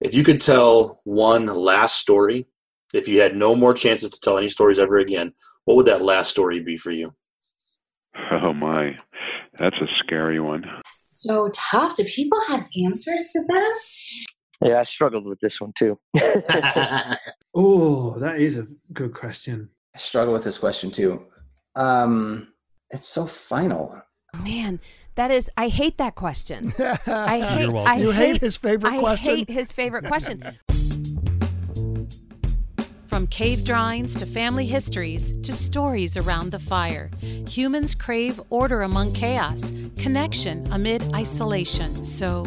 If you could tell one last story, if you had no more chances to tell any stories ever again, what would that last story be for you? Oh my, that's a scary one. So tough. Do people have answers to this? Yeah, I struggled with this one too. oh, that is a good question. I struggle with this question too. Um, it's so final. Man, that is, I hate that question. I hate. I you hate, hate his favorite I question. hate his favorite question. From cave drawings to family histories to stories around the fire, humans crave order among chaos, connection amid isolation. So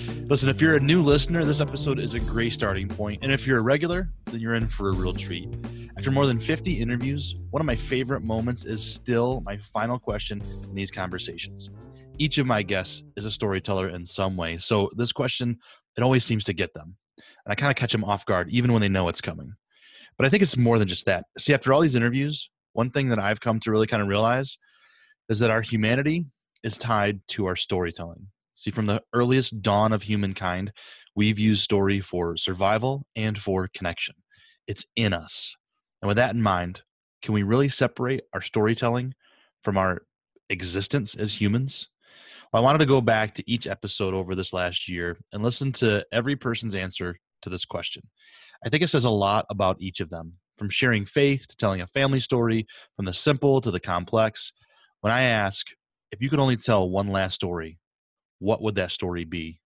Listen, if you're a new listener, this episode is a great starting point. And if you're a regular, then you're in for a real treat. After more than 50 interviews, one of my favorite moments is still my final question in these conversations. Each of my guests is a storyteller in some way. So this question, it always seems to get them. And I kind of catch them off guard, even when they know it's coming. But I think it's more than just that. See, after all these interviews, one thing that I've come to really kind of realize is that our humanity is tied to our storytelling. See, from the earliest dawn of humankind, we've used story for survival and for connection. It's in us. And with that in mind, can we really separate our storytelling from our existence as humans? Well, I wanted to go back to each episode over this last year and listen to every person's answer to this question. I think it says a lot about each of them, from sharing faith to telling a family story, from the simple to the complex. When I ask, if you could only tell one last story, what would that story be?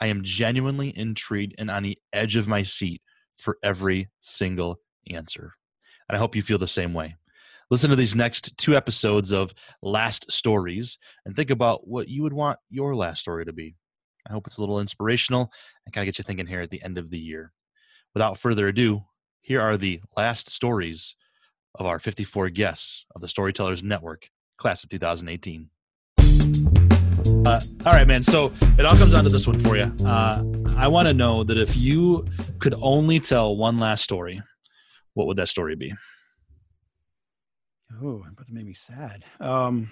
I am genuinely intrigued and on the edge of my seat for every single answer. And I hope you feel the same way. Listen to these next two episodes of Last Stories and think about what you would want your last story to be. I hope it's a little inspirational and kind of get you thinking here at the end of the year. Without further ado, here are the last stories of our 54 guests of the Storytellers Network, class of 2018. Uh, all right, man. So it all comes down to this one for you. Uh, I want to know that if you could only tell one last story, what would that story be? Oh, but that made me sad. Um,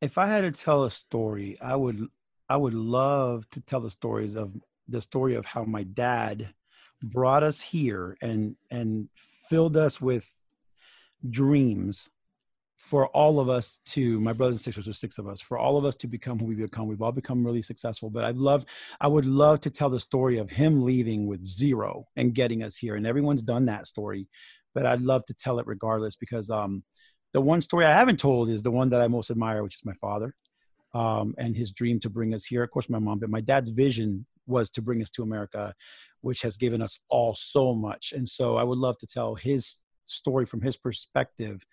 if I had to tell a story, I would I would love to tell the stories of the story of how my dad brought us here and and filled us with dreams for all of us to my brothers and sisters there's six of us for all of us to become who we become. We've all become really successful but i'd love i would love to tell the story of him leaving with zero and getting us here and everyone's done that story but i'd love to tell it regardless because um the one story i haven't told is the one that i most admire which is my father um, and his dream to bring us here. Of course my mom but my dad's vision was to bring us to america which has given us all so much and so i would love to tell his story from his perspective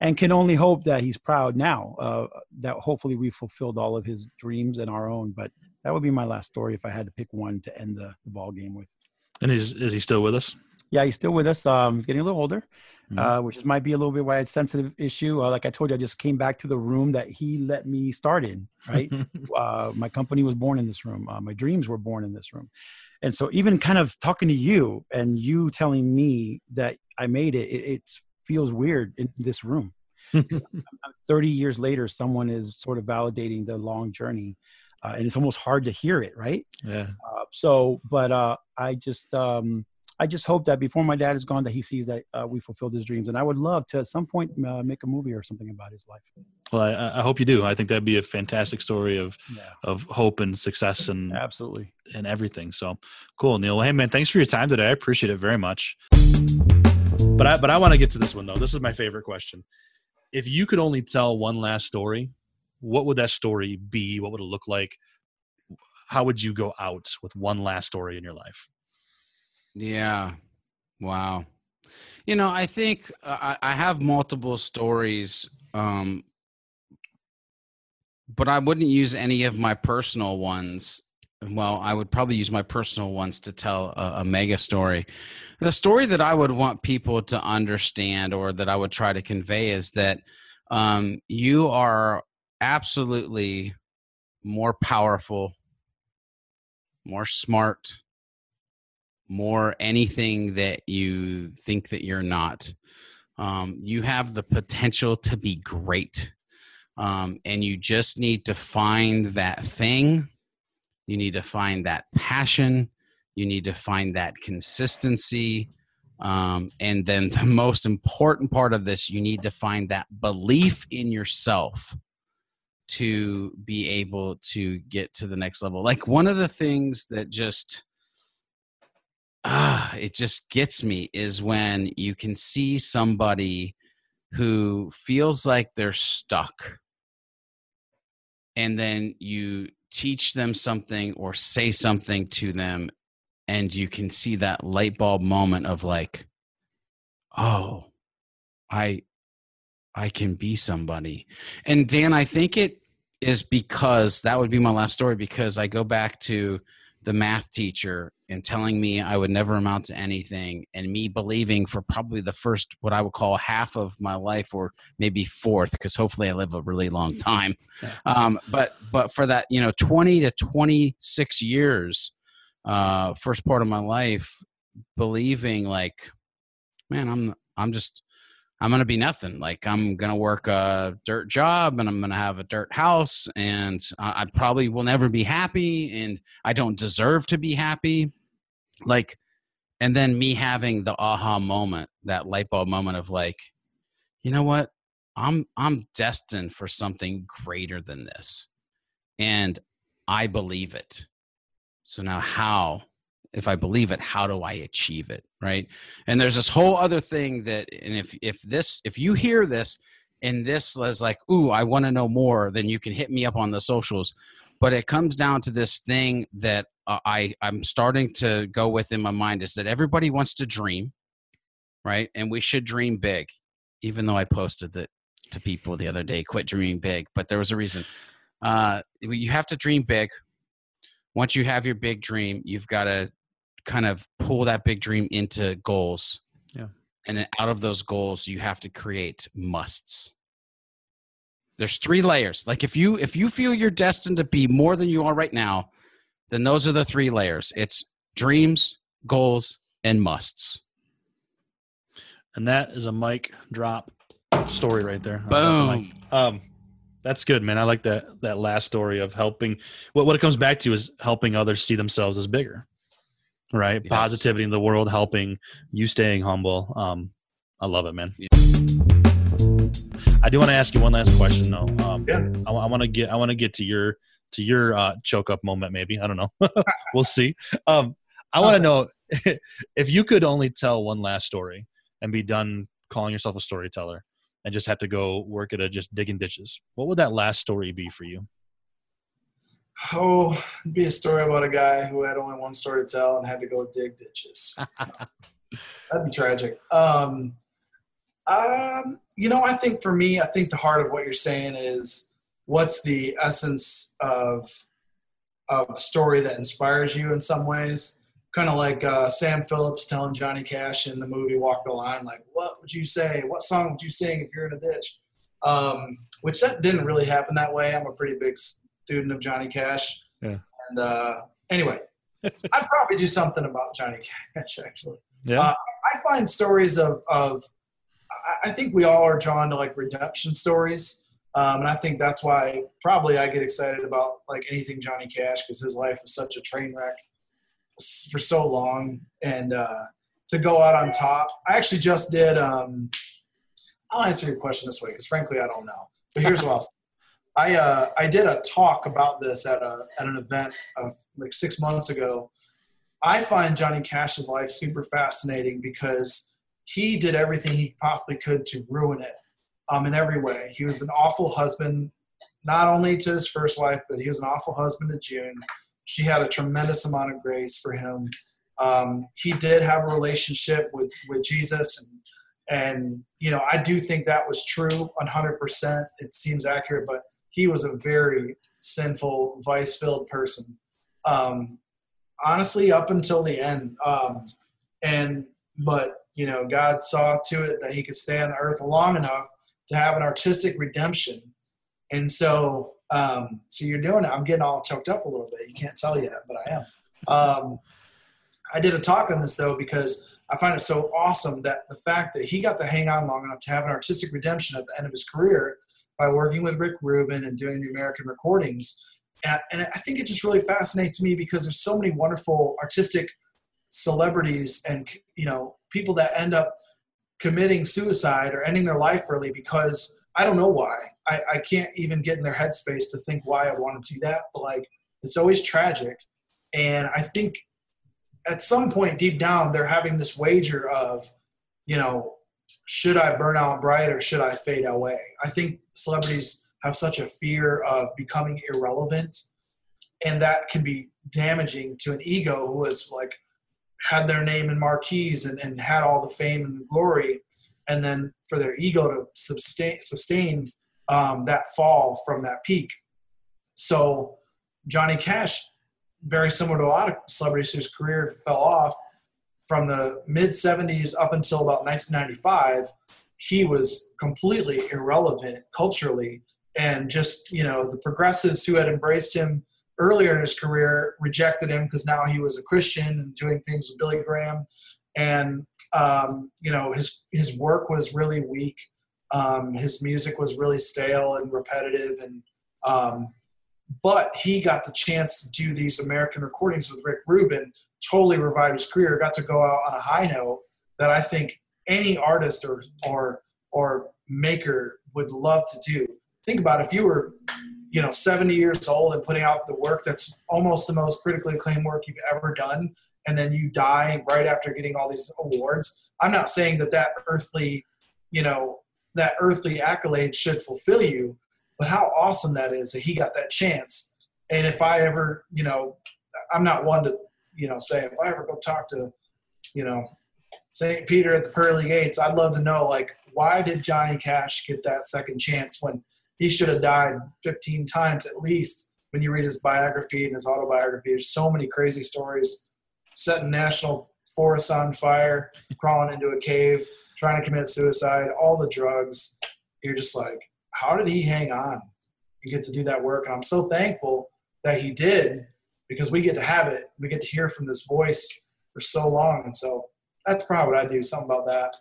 and can only hope that he's proud now uh, that hopefully we fulfilled all of his dreams and our own but that would be my last story if i had to pick one to end the, the ball game with And is is he still with us? yeah he's still with us um he's getting a little older Mhm. uh, which might be a little bit why it's sensitive issue uh, like i told you i just came back to the room that he let me start in right uh, my company was born in this room uh, my dreams were born in this room and so even kind of talking to you and you telling me that i made it it, it feels weird in this room. 30 years later someone is sort of validating the long journey uh, and it's almost hard to hear it right? Yeah. uh, so but uh, i just um, i just hope that before my dad is gone that he sees that uh, we fulfilled his dreams and i would love to at some point uh, make a movie or something about his life Well, I, I hope you do. I think that'd be a fantastic story of yeah of hope and success and absolutely and everything. So cool, Niel. Hey, man, thanks for your time today. I appreciate it very much. But I but I want to get to this one though. This is my favorite question. If you could only tell one last story, what would that story be? What would it look like? How would you go out with one last story in your life? Yeah. Wow. You know, I think uh, I, have multiple stories, um, but I wouldn't use any of my personal ones well, I would probably use my personal ones to tell a, a, mega story. The story that I would want people to understand or that I would try to convey is that um, you are absolutely more powerful, more smart, more anything that you think that you're not. Um, you have the potential to be great. Um, and you just need to find that thing you need to find that passion. You need to find that consistency. Um, and then the most important part of this, you need to find that belief in yourself to be able to get to the next level. Like one of the things that just ah, it just gets me is when you can see somebody who feels like they're stuck and then you teach them something or say something to them and you can see that light bulb moment of like oh i i can be somebody. And dan i think it is because that would be my last story because i go back to the math teacher and telling me I would never amount to anything, and me believing for probably the first, what I would call half of my life, or maybe fourth, because hopefully I live a really long time. Um, but but for that, you know, twenty to twenty six years, uh, first part of my life, believing like, man, I'm I'm just I'm gonna be nothing. Like I'm gonna work a dirt job and I'm gonna have a dirt house and I probably will never be happy and I don't deserve to be happy. Like, and then me having the aha moment, that light bulb moment of like, you know what? I'm I'm destined for something greater than this, and I believe it. So now, how if I believe it, how do I achieve it? Right. And there's this whole other thing that, and if, if this, if you hear this and this is like, ooh, I want to know more, then you can hit me up on the socials. But it comes down to this thing that uh, I, I'm starting to go with in my mind is that everybody wants to dream, right? And we should dream big, even though I posted that to people the other day, quit dreaming big, but there was a reason. Uh, you have to dream big. Once you have your big dream, you've got to kind of pull that big dream into goals. Yeah. And then out of those goals, you have to create musts. There's three layers. Like if you if you feel you're destined to be more than you are right now, then those are the three layers. It's dreams, goals, and musts. And that is a mic drop story right there. Boom. Um, that's good, man. I like that that last story of helping. What what it comes back to is helping others see themselves as bigger right? Yes. Positivity in the world, helping you staying humble. Um, I love it, man. Yeah. I do want to ask you one last question though. Um, yeah. I, I want to get I want to get to your to your uh, choke up moment. Maybe I don't know. we'll see. Um, I want to know if you could only tell one last story and be done calling yourself a storyteller and just have to go work at a just digging ditches. What would that last story be for you? Oh, be a story about a guy who had only one story to tell and had to go dig ditches. That'd be tragic. Um, um, you know, I think for me, I think the heart of what you're saying is what's the essence of of a story that inspires you in some ways. Kind of like uh, Sam Phillips telling Johnny Cash in the movie Walk the Line, like, "What would you say? What song would you sing if you're in a ditch?" Um, which that didn't really happen that way. I'm a pretty big student of Johnny Cash. Yeah. And uh, anyway, I'd probably do something about Johnny Cash actually. Yeah. Uh, I find stories of of I think we all are drawn to like redemption stories. Um, and I think that's why probably I get excited about like anything Johnny Cash because his life was such a train wreck for so long, and uh, to go out on top. I actually just did. Um, I'll answer your question this way because frankly I don't know. But here's what I'll say. I uh, I did a talk about this at a at an event of like six months ago. I find Johnny Cash's life super fascinating because he did everything he possibly could to ruin it, um, in every way. He was an awful husband, not only to his first wife, but he was an awful husband to June. She had a tremendous amount of grace for him. Um, he did have a relationship with with Jesus, and and you know I do think that was true, 100%. It seems accurate, but he was a very sinful, vice filled person. um, honestly up until the end. Um, and but you know, God saw to it that he could stay on the earth long enough to have an artistic redemption. And so, um, so you're doing it. I'm getting all choked up a little bit. You can't tell yet, but I am. Um, I did a talk on this though because I find it so awesome that the fact that he got to hang on long enough to have an artistic redemption at the end of his career by working with Rick Rubin and doing the American recordings. And, I think it just really fascinates me because there's so many wonderful artistic celebrities and you know people that end up committing suicide or ending their life early because I don't know why. I, I can't even get in their headspace to think why I want to do that. But like it's always tragic. And I think at some point deep down they're having this wager of, you know, should I burn out bright or should I fade away? I think celebrities have such a fear of becoming irrelevant and that can be damaging to an ego who has like had their name in marquees and, and had all the fame and glory and then for their ego to sustain sustain um, that fall from that peak so johnny cash very similar to a lot of celebrities whose career fell off from the mid 70s up until about 1995 he was completely irrelevant culturally. And just you know the progressives who had embraced him earlier in his career rejected him because now he was a christian and doing things with billy graham. And um, you know his his work was really weak. Um, his music was really stale and repetitive and um, but he got the chance to do these American recordings with Rick Rubin, totally revived his career, got to go out on a high note that I think any artist or or or maker would love to do. Think about if you were, you know, 70 years old and putting out the work that's almost the most critically acclaimed work you've ever done, and then you die right after getting all these awards. I'm not saying that that earthly, you know, that earthly accolade should fulfill you, but how awesome that is that he got that chance. And if I ever, you know, I'm not one to, you know, say if I ever go talk to, you know, St. Peter at the pearly gates, I'd love to know like why did Johnny Cash get that second chance when he should have died 15 times at least? When you read his biography and his autobiography, there's so many crazy stories. Setting national forests on fire, crawling into a cave, trying to commit suicide, all the drugs. You're just like, how did he hang on and get to do that work? And I'm so thankful that he did because we get to have it. We get to hear from this voice for so long. And so that's probably what I do, something about that.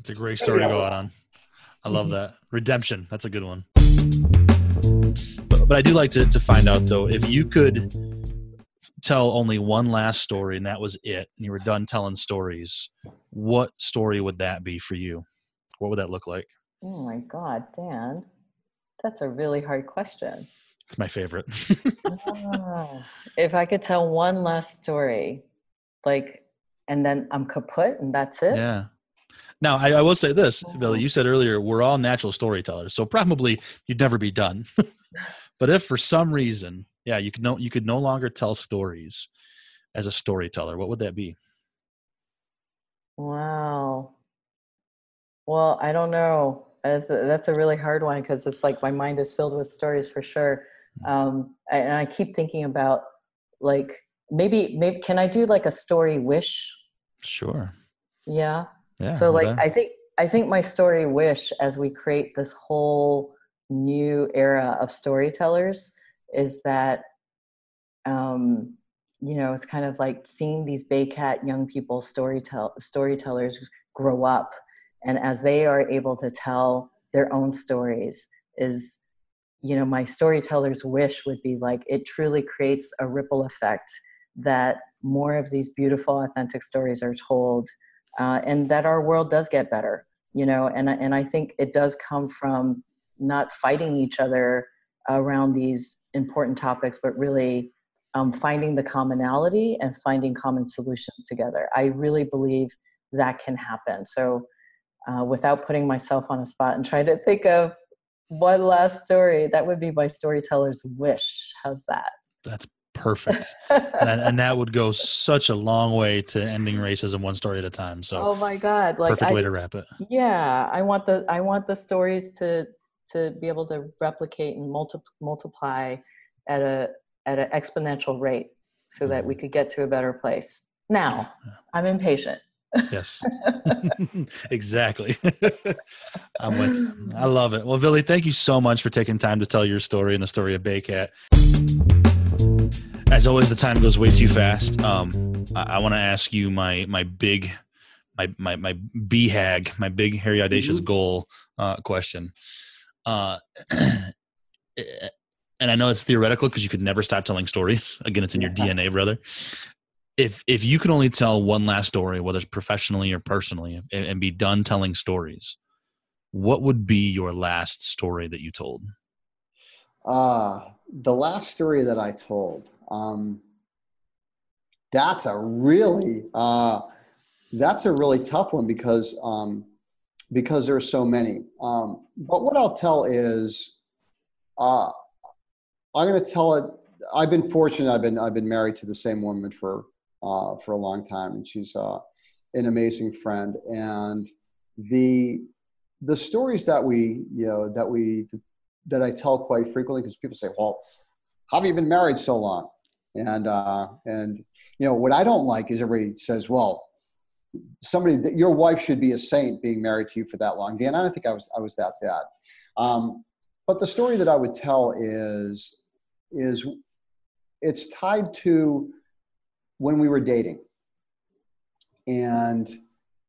It's a great story to go out on. I love mm-hmm. that. Redemption. That's a good one. But, but I do like to, to find out, though, if you could tell only one last story and that was it, and you were done telling stories, what story would that be for you? What would that look like? Oh my God, Dan, that's a really hard question. It's my favorite. oh, if I could tell one last story, like, and then I'm kaput and that's it. Yeah. Now, I, I will say this, Villy. You said earlier we're all natural storytellers, so probably you'd never be done. but if for some reason, yeah, you could no you could no longer tell stories as a storyteller, what would that be? Wow. Well, I don't know. That's a, that's a really hard one because it's like my mind is filled with stories for sure. Mm. Um, and I keep thinking about like maybe maybe can I do like a story wish? Sure. Yeah. Yeah. So like I think I think my story wish as we create this whole new era of storytellers is that um you know it's kind of like seeing these BAYCAT young people storytell storytellers grow up and as they are able to tell their own stories is you know my storyteller's wish would be like it truly creates a ripple effect that more of these beautiful authentic stories are told uh, and that our world does get better you know? And, and i think it does come from not fighting each other around these important topics but really um, finding the commonality and finding common solutions together. I really believe that can happen. So uh, without putting myself on a spot and try to think of one last story. That would be my storyteller's wish. How's that? That's perfect. and, and, that would go such a long way to ending racism one story at a time. So Oh my God. Like perfect I, way to wrap it. Yeah. I want the I want the stories to to be able to replicate and multi- multiply at a at an exponential rate so that we could get to a better place. Now, I'm impatient. Yes. exactly. I'm with I love it. Well, Villy, thank you so much for taking time to tell your story and the story of BAYCAT. As always, the time goes way too fast. Um, I, I want to ask you my my big my my my BHAG, my big hairy audacious mm-hmm. goal uh, question. Uh, and I know it's theoretical because you could never stop telling stories. Again, it's in your. DNA, brother if if you could only tell one last story, whether it's professionally or personally, and, and be done telling stories, what would be your last story that you told? Uh, the last story that I told. Um, that's a really uh, that's a really tough one because um, because there are so many. Um, but what I'll tell is, uh, I'm going to tell it. I've been fortunate. I've been I've been married to the same woman for uh, for a long time, and she's uh, an amazing friend. And the the stories that we you know that we that I tell quite frequently because people say, "Well, how have you been married so long?" And uh, and you know what I don't like is everybody says, "Well, somebody that your wife should be a saint being married to you for that long." Dan, I don't think I was I was that bad. Um, but the story that I would tell is is it's tied to when we were dating. And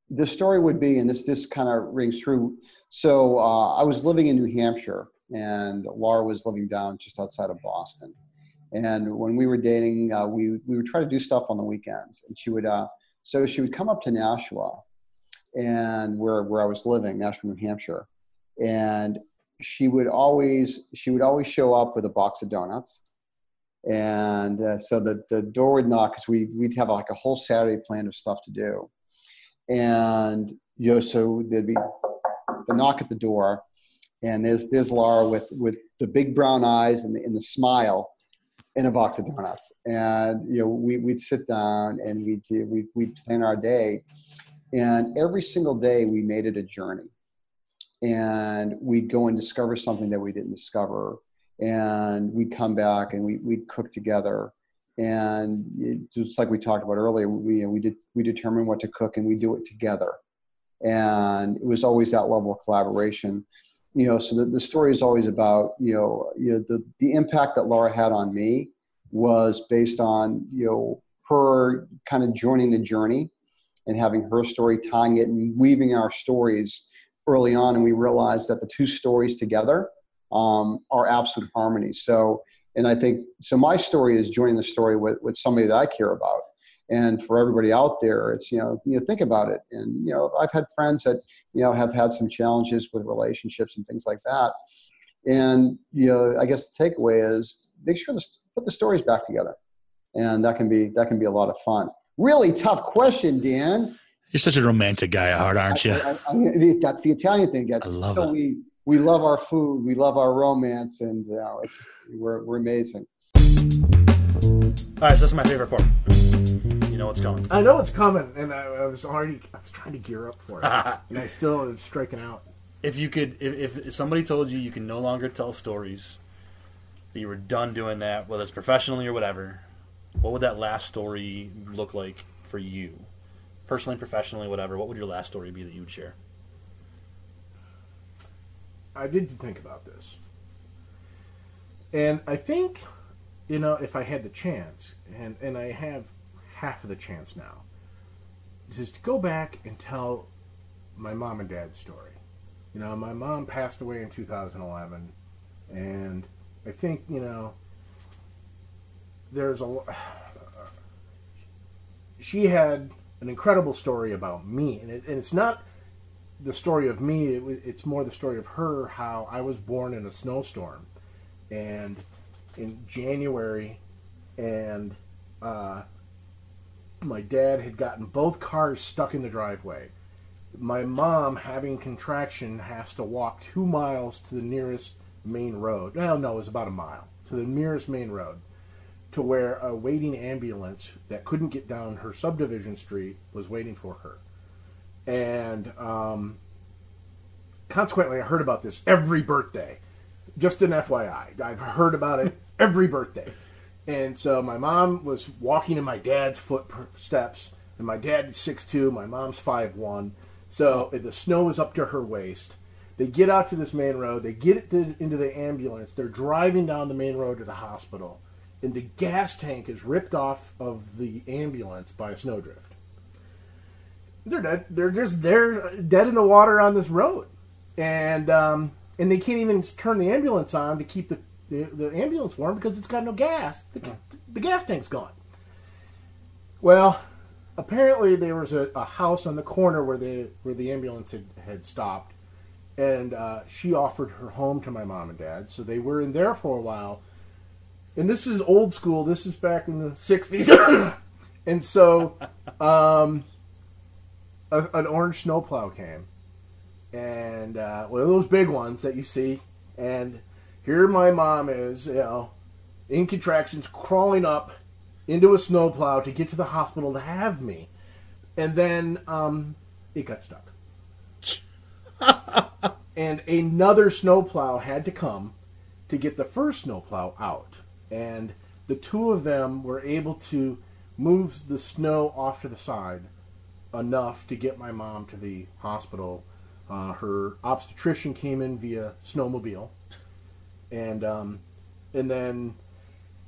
the story would be, and this this kind of rings true. So uh, I was living in New Hampshire, and Laura was living down just outside of Boston. And when we were dating, uh, we we would try to do stuff on the weekends, and she would. Uh, so she would come up to Nashua, and where where I was living, Nashua, New Hampshire, and she would always she would always show up with a box of donuts and uh, so the, the door would knock because we, we'd have like a whole saturday plan of stuff to do. And you know so there'd be the knock at the door and there's there's laura with with the big brown eyes and the, and the smile in a box of donuts. And you know we, we'd sit down and we'd, we'd, we'd plan our day. And every single day we made it a journey. And we'd go and discover something that we didn't discover and we'd come back and we, we'd cook together. And it, just like we talked about earlier we, we did we determine what to cook and we do it together. And it was always that level of collaboration. You know so the, the story is always about you know, you know the, the impact that laura had on me was based on you know her kind of joining the journey and having her story tying it and weaving our stories early on. And we realized that the two stories together um, are absolute harmony. So, and I think so. My story is joining the story with with somebody that I care about. And for everybody out there, it's you know you know think about it. And you know I've had friends that you know have had some challenges with relationships and things like that. And you know I guess the takeaway is make sure to put the stories back together, and that can be that can be a lot of fun. Really tough question, Dan. You're such a romantic guy at heart, aren't you? I, I, I, that's the Italian thing. I love so it. We, we love our food, we love our romance, and you know, it's just, we're we're amazing. All right, so this is my favorite part. You know what's coming. I know it's coming, and I, I was already I was trying to gear up for it, and I still am striking out. If you could, if, if somebody told you you can no longer tell stories, that you were done doing that, whether it's professionally or whatever, what would that last story look like for you, personally, professionally, whatever? What would your last story be that you would share? I did think about this. And I think, you know, if I had the chance, and, and I have half of the chance now, is to go back and tell my mom and dad's story. You know, my mom passed away in 2011, and I think, you know, there's a. She had an incredible story about me, and, it, and it's not the story of me, it, it's more the story of her, how I was born in a snowstorm. And in January, and uh, my dad had gotten both cars stuck in the driveway. My mom, having contraction, has to walk two miles to the nearest main road. Well, no, it was about a mile to the nearest main road to where a waiting ambulance that couldn't get down her subdivision street was waiting for her and um, consequently, I heard about this every birthday. Just an FYI, I've heard about it every birthday, And so my mom was walking in my dad's footsteps, and my dad's six two, my mom's five one. So the snow is up to her waist. They get out to this main road. They get to, into the ambulance. They're driving down the main road to the hospital, and the gas tank is ripped off of the ambulance by a snowdrift. They're dead. They're just they're dead in the water on this road, and um, and they can't even turn the ambulance on to keep the the, the ambulance warm because it's got no gas. The, the gas tank's gone. Well, apparently there was a, a house on the corner where the where the ambulance had, had stopped, and uh, she offered her home to my mom and dad. So they were in there for a while. And this is old school. This is back in the '60s, and so um, a, an orange snowplow came, and uh, one of those big ones that you see, and here my mom is, you know, in contractions, crawling up into a snowplow to get to the hospital to have me, and then um, it got stuck. and another snowplow had to come to get the first snowplow out, and the two of them were able to move the snow off to the side enough to get my mom to the hospital. Uh, her obstetrician came in via snowmobile, and um, and then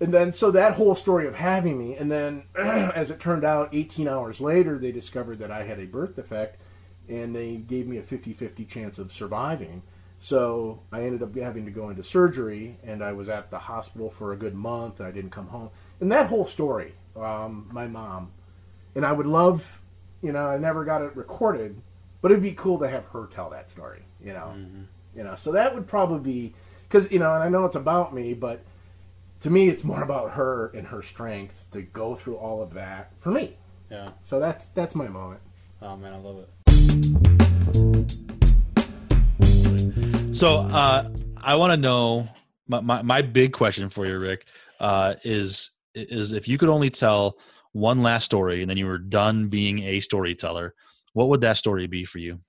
and then so that whole story of having me, and then as it turned out, 18 hours later, they discovered that I had a birth defect, and they gave me a 50-50 chance of surviving. So I ended up having to go into surgery, and I was at the hospital for a good month. I didn't come home, and that whole story, um, my mom, and I would love, you know, I never got it recorded, but it'd be cool to have her tell that story, you know, Mm-hmm. you know. So that would probably be because you know, and I know it's about me, but to me, it's more about her and her strength to go through all of that for me. Yeah. So that's that's my moment. Oh man, I love it. So uh, I want to know my, my my big question for you, Rick, uh, is is if you could only tell one last story and then you were done being a storyteller, what would that story be for you?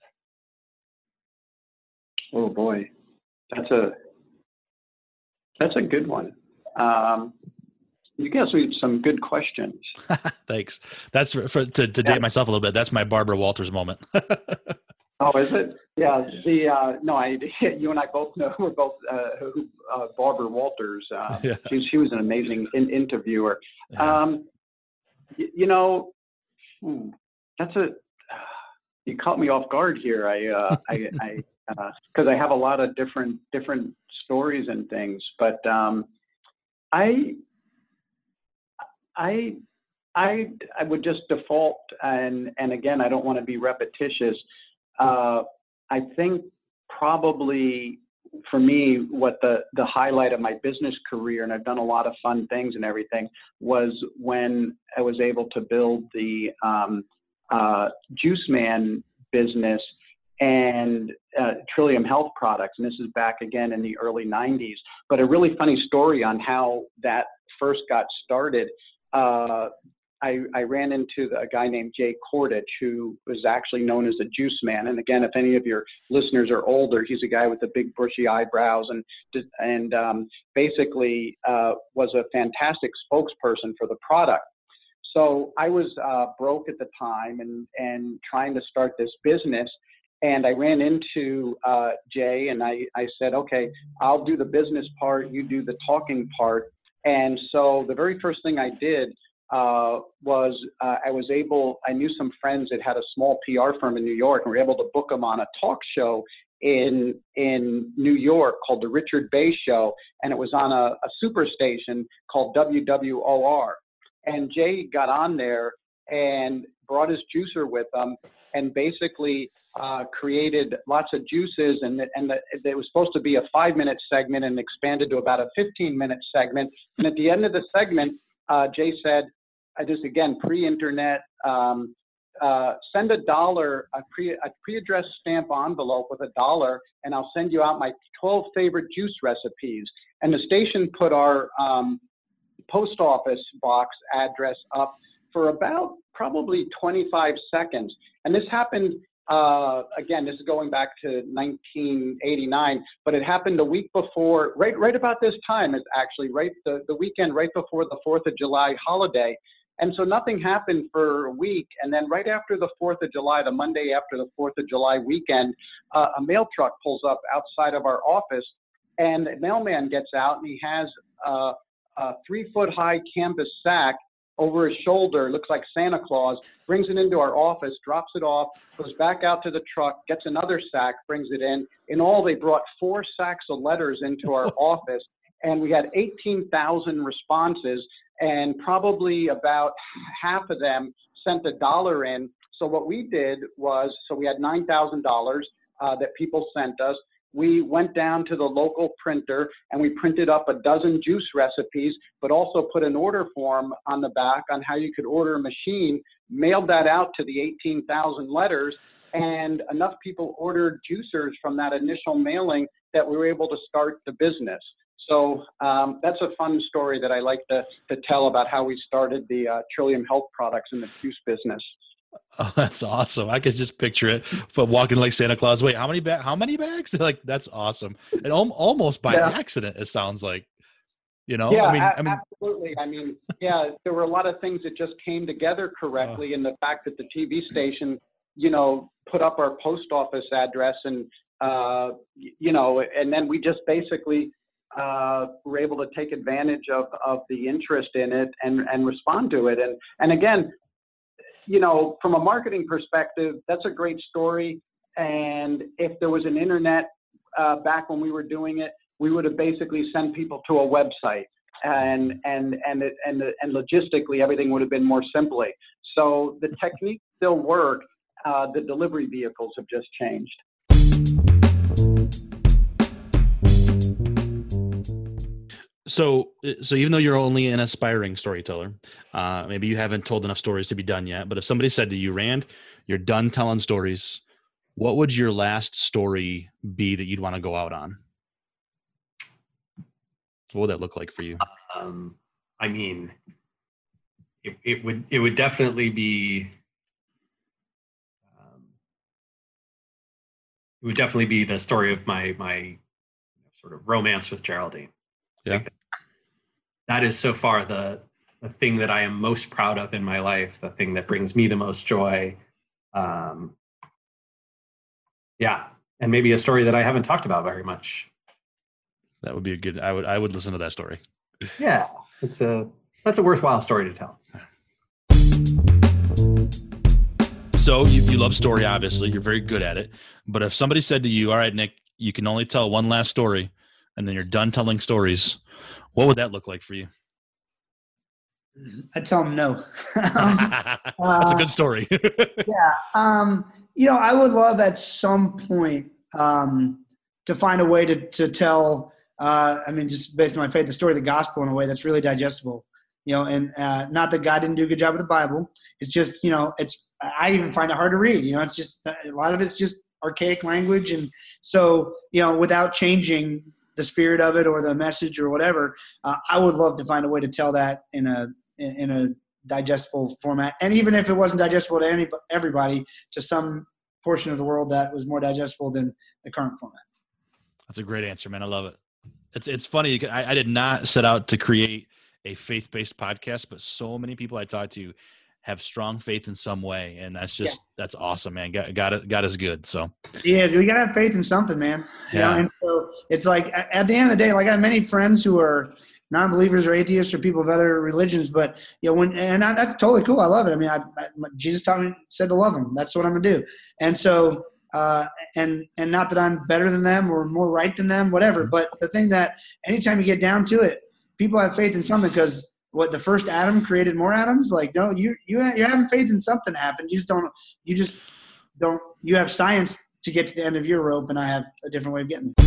Oh boy, that's a that's a good one. Um, you guys me some good questions. Thanks. That's for, for to, to date myself a little bit. That's my Barbara Walters moment. Oh, is it? Yeah. The uh, no, I you and I both know we're both uh, who uh, Barbara Walters. Uh, Yeah. she, she was an amazing in, interviewer. Um, y- you know, hmm, that's a you caught me off guard here. I uh, I I because I have a lot of different different stories and things, but um, I I I I would just default and and again I don't want to be repetitious. Uh, I think probably for me what the the highlight of my business career and I've done a lot of fun things and everything was when I was able to build the um, uh, Juice Man business and uh, Trillium Health Products, and this is back again in the early 90s. But a really funny story on how that first got started. Uh, I, I ran into a guy named Jay Kordich, who was actually known as the Juice Man. And again, if any of your listeners are older, he's a guy with the big bushy eyebrows and and um, basically uh, was a fantastic spokesperson for the product. So I was uh, broke at the time and and trying to start this business. And I ran into uh, Jay and I, I said, okay, I'll do the business part, you do the talking part. And so the very first thing I did uh, was uh, I was able, I knew some friends that had a small PR firm in New York and were able to book them on a talk show in in New York called the Richard Bey Show, and it was on a, a super station called WWOR. And Jay got on there and brought his juicer with him, and basically uh, created lots of juices. And and the, it was supposed to be a five minute segment and expanded to about a 15 minute segment. And at the end of the segment, uh, Jay said, I just again pre-internet. Um, uh, send a dollar, a, pre, a pre-addressed stamp envelope with a dollar, and I'll send you out my 12 favorite juice recipes. And the station put our um, post office box address up for about probably 25 seconds. And this happened Uh, again, this is going back to 1989, but it happened a week before, right, right about this time is actually right the, the weekend right before the 4th of July holiday. And so nothing happened for a week. And then right after the 4th of July, the Monday after the 4th of July weekend, uh, a mail truck pulls up outside of our office and a mailman gets out and he has uh, a three foot high canvas sack over his shoulder, looks like Santa Claus, brings it into our office, drops it off, goes back out to the truck, gets another sack, brings it in. In all, they brought four sacks of letters into our office, and we had 18,000 responses, and probably about half of them sent a dollar in. So what we did was, so we had $9,000 uh, that people sent us we went down to the local printer and we printed up a dozen juice recipes, but also put an order form on the back on how you could order a machine, mailed that out to the 18,000 letters, and enough people ordered juicers from that initial mailing that we were able to start the business. So um, that's a fun story that I like to, to tell about how we started the uh, Trillium Health products in the juice business. Oh, that's awesome! I could just picture it, but walking like Santa Claus. Wait, how many bags? How many bags? like that's awesome, and al- almost by yeah. accident. It sounds like, you know. Yeah, I mean, a- I mean, absolutely. I mean, yeah, there were a lot of things that just came together correctly, uh, and the fact that the TV station, you know, put up our post office address, and uh, you know, and then we just basically uh, were able to take advantage of of the interest in it and and respond to it. And and again, you know, from a marketing perspective, that's a great story. And if there was an internet uh, back when we were doing it, we would have basically sent people to a website, and and and it, and and logistically everything would have been more simply. So the techniques still work. Uh, the delivery vehicles have just changed. So uh, so even though you're only an aspiring storyteller uh, maybe you haven't told enough stories to be done yet but if somebody said to you rand you're done telling stories what would your last story be that you'd want to go out on? What would that look like for you? Um, i mean it, it would it would definitely be um, it would definitely be the story of my my sort of romance with geraldine. Yeah that is so far the the thing that I am most proud of in my life, the thing that brings me the most joy. Um, yeah, and maybe a story that I haven't talked about very much. That would be a good. I would I would listen to that story. Yeah, it's a that's a worthwhile story to tell. So you, you love story, obviously. You're very good at it. But if somebody said to you, "All right, Nick, you can only tell one last story, and then you're done telling stories," What would that look like for you? I tell them no. um, That's a good story. yeah. Um, you know, I would love at some point um, to find a way to, to tell, uh, I mean, just based on my faith, the story of the gospel in a way that's really digestible. You know, and uh, not that God didn't do a good job with the Bible. It's just, you know, it's, I even find it hard to read. You know, it's just, a lot of it's just archaic language. And so, you know, without changing the spirit of it or the message or whatever. Uh, I would love to find a way to tell that in a in a digestible format, and even if it wasn't digestible to any everybody, to some portion of the world that was more digestible than the current format. That's a great answer, man. I love it. It's it's funny. I, I did not set out to create a faith based podcast, but so many people I talk to have strong faith in some way, and that's just yeah. that's awesome, man. God, God, God is good. So yeah, we gotta have faith in something, man. You yeah. know, and so it's like at the end of the day, like I have many friends who are non-believers or atheists or people of other religions, but you know, when and I, that's totally cool. I love it. I mean, I, I, Jesus taught me said to love them. That's what I'm gonna do. And so, uh, and and not that I'm better than them or more right than them, whatever. Mm-hmm. But the thing that anytime you get down to it, people have faith in something because what the first atom created more atoms like no you you you're having faith in something happened you just don't you just don't you have science to get to the end of your rope and i have a different way of getting there.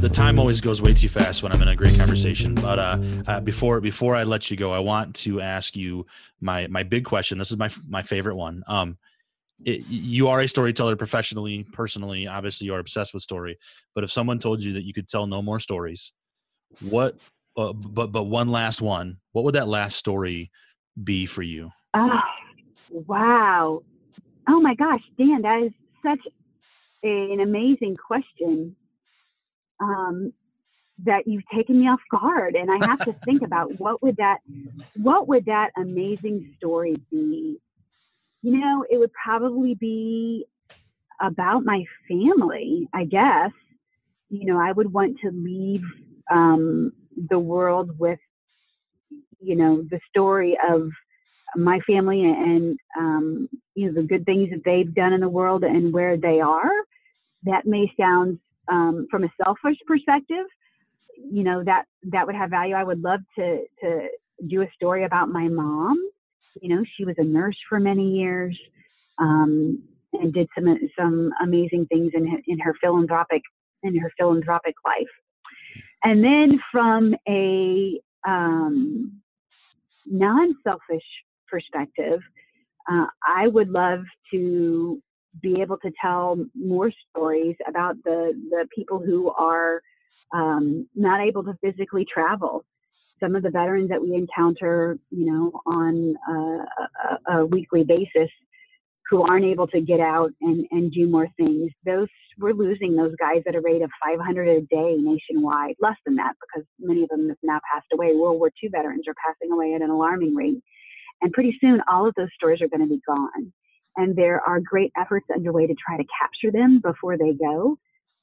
The time always goes way too fast when i'm in a great conversation but uh, uh, before before i let you go i want to ask you my my big question. This is my my favorite one. Um it, you are a storyteller professionally personally. Obviously you're obsessed with story. But if someone told you that you could tell no more stories what uh, but but one last one. What would that last story be for you? Oh, wow. Oh my gosh, Dan, that is such an amazing question um, that you've taken me off guard, and I have to think about what would that what would that amazing story be. You know, it would probably be about my family, I guess. You know, I would want to leave um, the world with, you know, the story of my family and um, you know the good things that they've done in the world and where they are. That may sound um, from a selfish perspective, you know that that would have value. I would love to to do a story about my mom. You know, she was a nurse for many years um, and did some some amazing things in in her philanthropic in her philanthropic life. And then from a um, non-selfish perspective, uh, I would love to be able to tell more stories about the the people who are um, not able to physically travel. Some of the veterans that we encounter, you know, on a, a, a weekly basis, who aren't able to get out and, and do more things. Those we're losing those guys at a rate of 500 a day nationwide, less than that because many of them have now passed away. World War II veterans are passing away at an alarming rate, and pretty soon all of those stories are going to be gone. And there are great efforts underway to try to capture them before they go.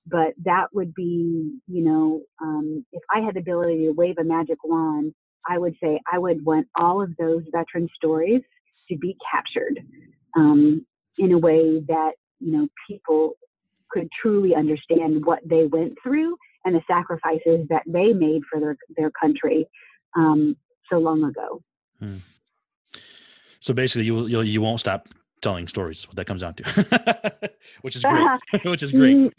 But that would be, you know, um, if I had the ability to wave a magic wand, I would say I would want all of those veteran stories to be captured um, in a way that you know people could truly understand what they went through and the sacrifices that they made for their their country um, so long ago. Hmm. So basically, you you you won't stop telling stories. What that comes down to, which is great. which is great.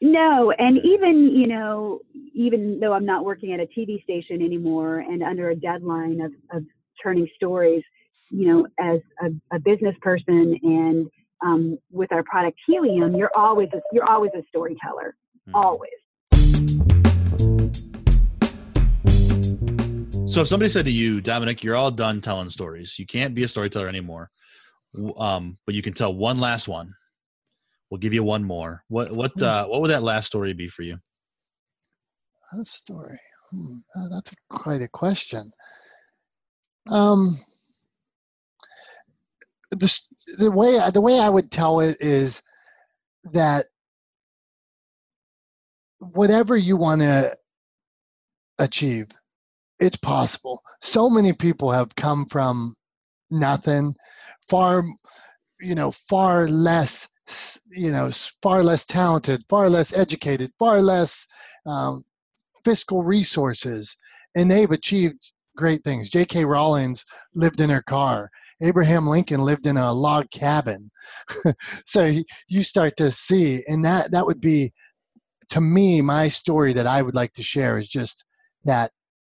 no, and even you know, even though I'm not working at a TV station anymore and under a deadline of of turning stories, you know, as a, a business person and um, with our product Helium, you're always a, you're always a storyteller, mm. always. So if somebody said to you, Dominick, you're all done telling stories. You can't be a storyteller anymore, um, but you can tell one last one. We'll give you one more. What what hmm. uh, what would that last story be for you? A story. Hmm. Uh, that's quite a question. Um, the the way the way I would tell it is that whatever you want to achieve, it's possible. So many people have come from nothing, far, you know, far less, you know, far less talented, far less educated, far less um, fiscal resources, and they've achieved great things. J.K. Rowling's lived in her car. Abraham Lincoln lived in a log cabin. so you start to see, and that that would be, to me, my story that I would like to share is just that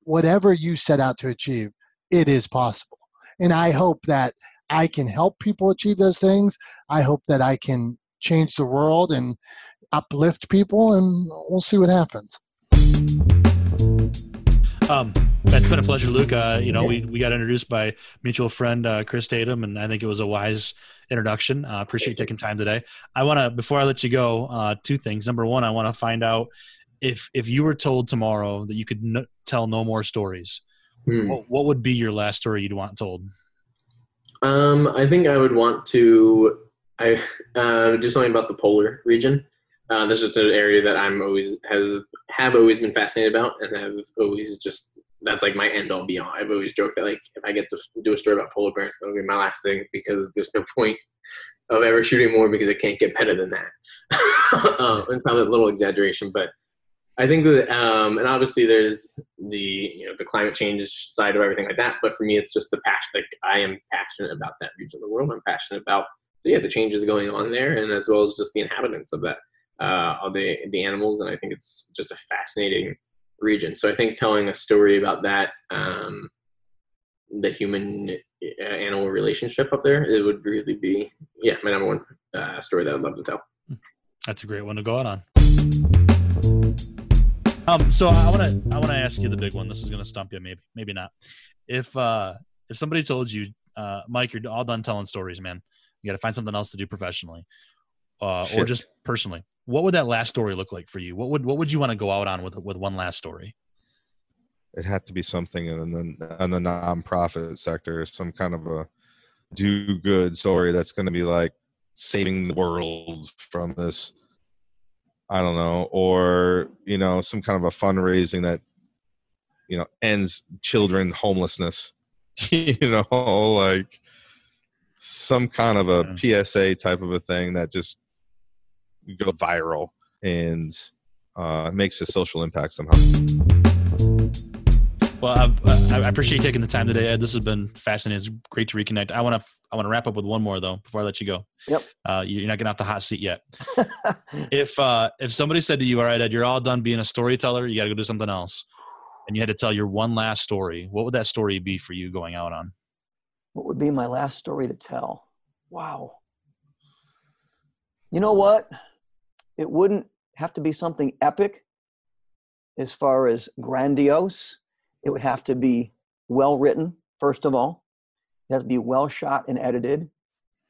whatever you set out to achieve, it is possible. And I hope that I can help people achieve those things. I hope that I can change the world and uplift people, and we'll see what happens. Um, it's been a pleasure, Luke. Uh, you know, we, we got introduced by mutual friend uh, Chris Tatum, and I think it was a wise introduction. Uh, appreciate taking time today. I want to, before I let you go, uh, two things. Number one, I want to find out if if you were told tomorrow that you could n- tell no more stories, hmm. what, what, would be your last story you'd want told? Um, I think I would want to I uh, do something about the polar region. Uh, this is an area that I'm always has have always been fascinated about, and have always just that's like my end all be all. I've always joked that like if I get to do a story about polar bears, that'll be my last thing because there's no point of ever shooting more because it can't get better than that. um, and probably a little exaggeration, but I think that um, and obviously there's the you know the climate change side of everything like that. But for me, it's just the passion. Like I am passionate about that region of the world. I'm passionate about yeah the changes going on there, and as well as just the inhabitants of that uh, all the the animals, and I think it's just a fascinating region. So I think telling a story about that, um, the human uh, animal relationship up there, it would really be yeah my number one uh, story that I'd love to tell. That's a great one to go out on. Um, so I want to I want to ask you the big one. This is going to stump you, maybe, maybe not. If uh, if somebody told you, uh, Mike, you're all done telling stories, man, you got to find something else to do professionally uh, or just personally, what would that last story look like for you? What would what would you want to go out on with with one last story? it had to be something in the in the nonprofit sector, some kind of a do good story that's going to be like saving the world from this. I don't know, or you know, some kind of a fundraising that you know ends children homelessness. you know, like some kind of a PSA type of a thing that just go viral and uh, makes a social impact somehow. Well, I, I appreciate you taking the time today, Ed. This has been fascinating. It's great to reconnect. I want to I want to wrap up with one more though before I let you go. Yep. Uh, you're not getting off the hot seat yet. if uh, if somebody said to you, "All right, Ed, you're all done being a storyteller. You got to go do something else," and you had to tell your one last story, what would that story be for you going out on? What would be my last story to tell? Wow. You know what? It wouldn't have to be something epic as far as grandiose. It would have to be well written, first of all. It has to be well shot and edited.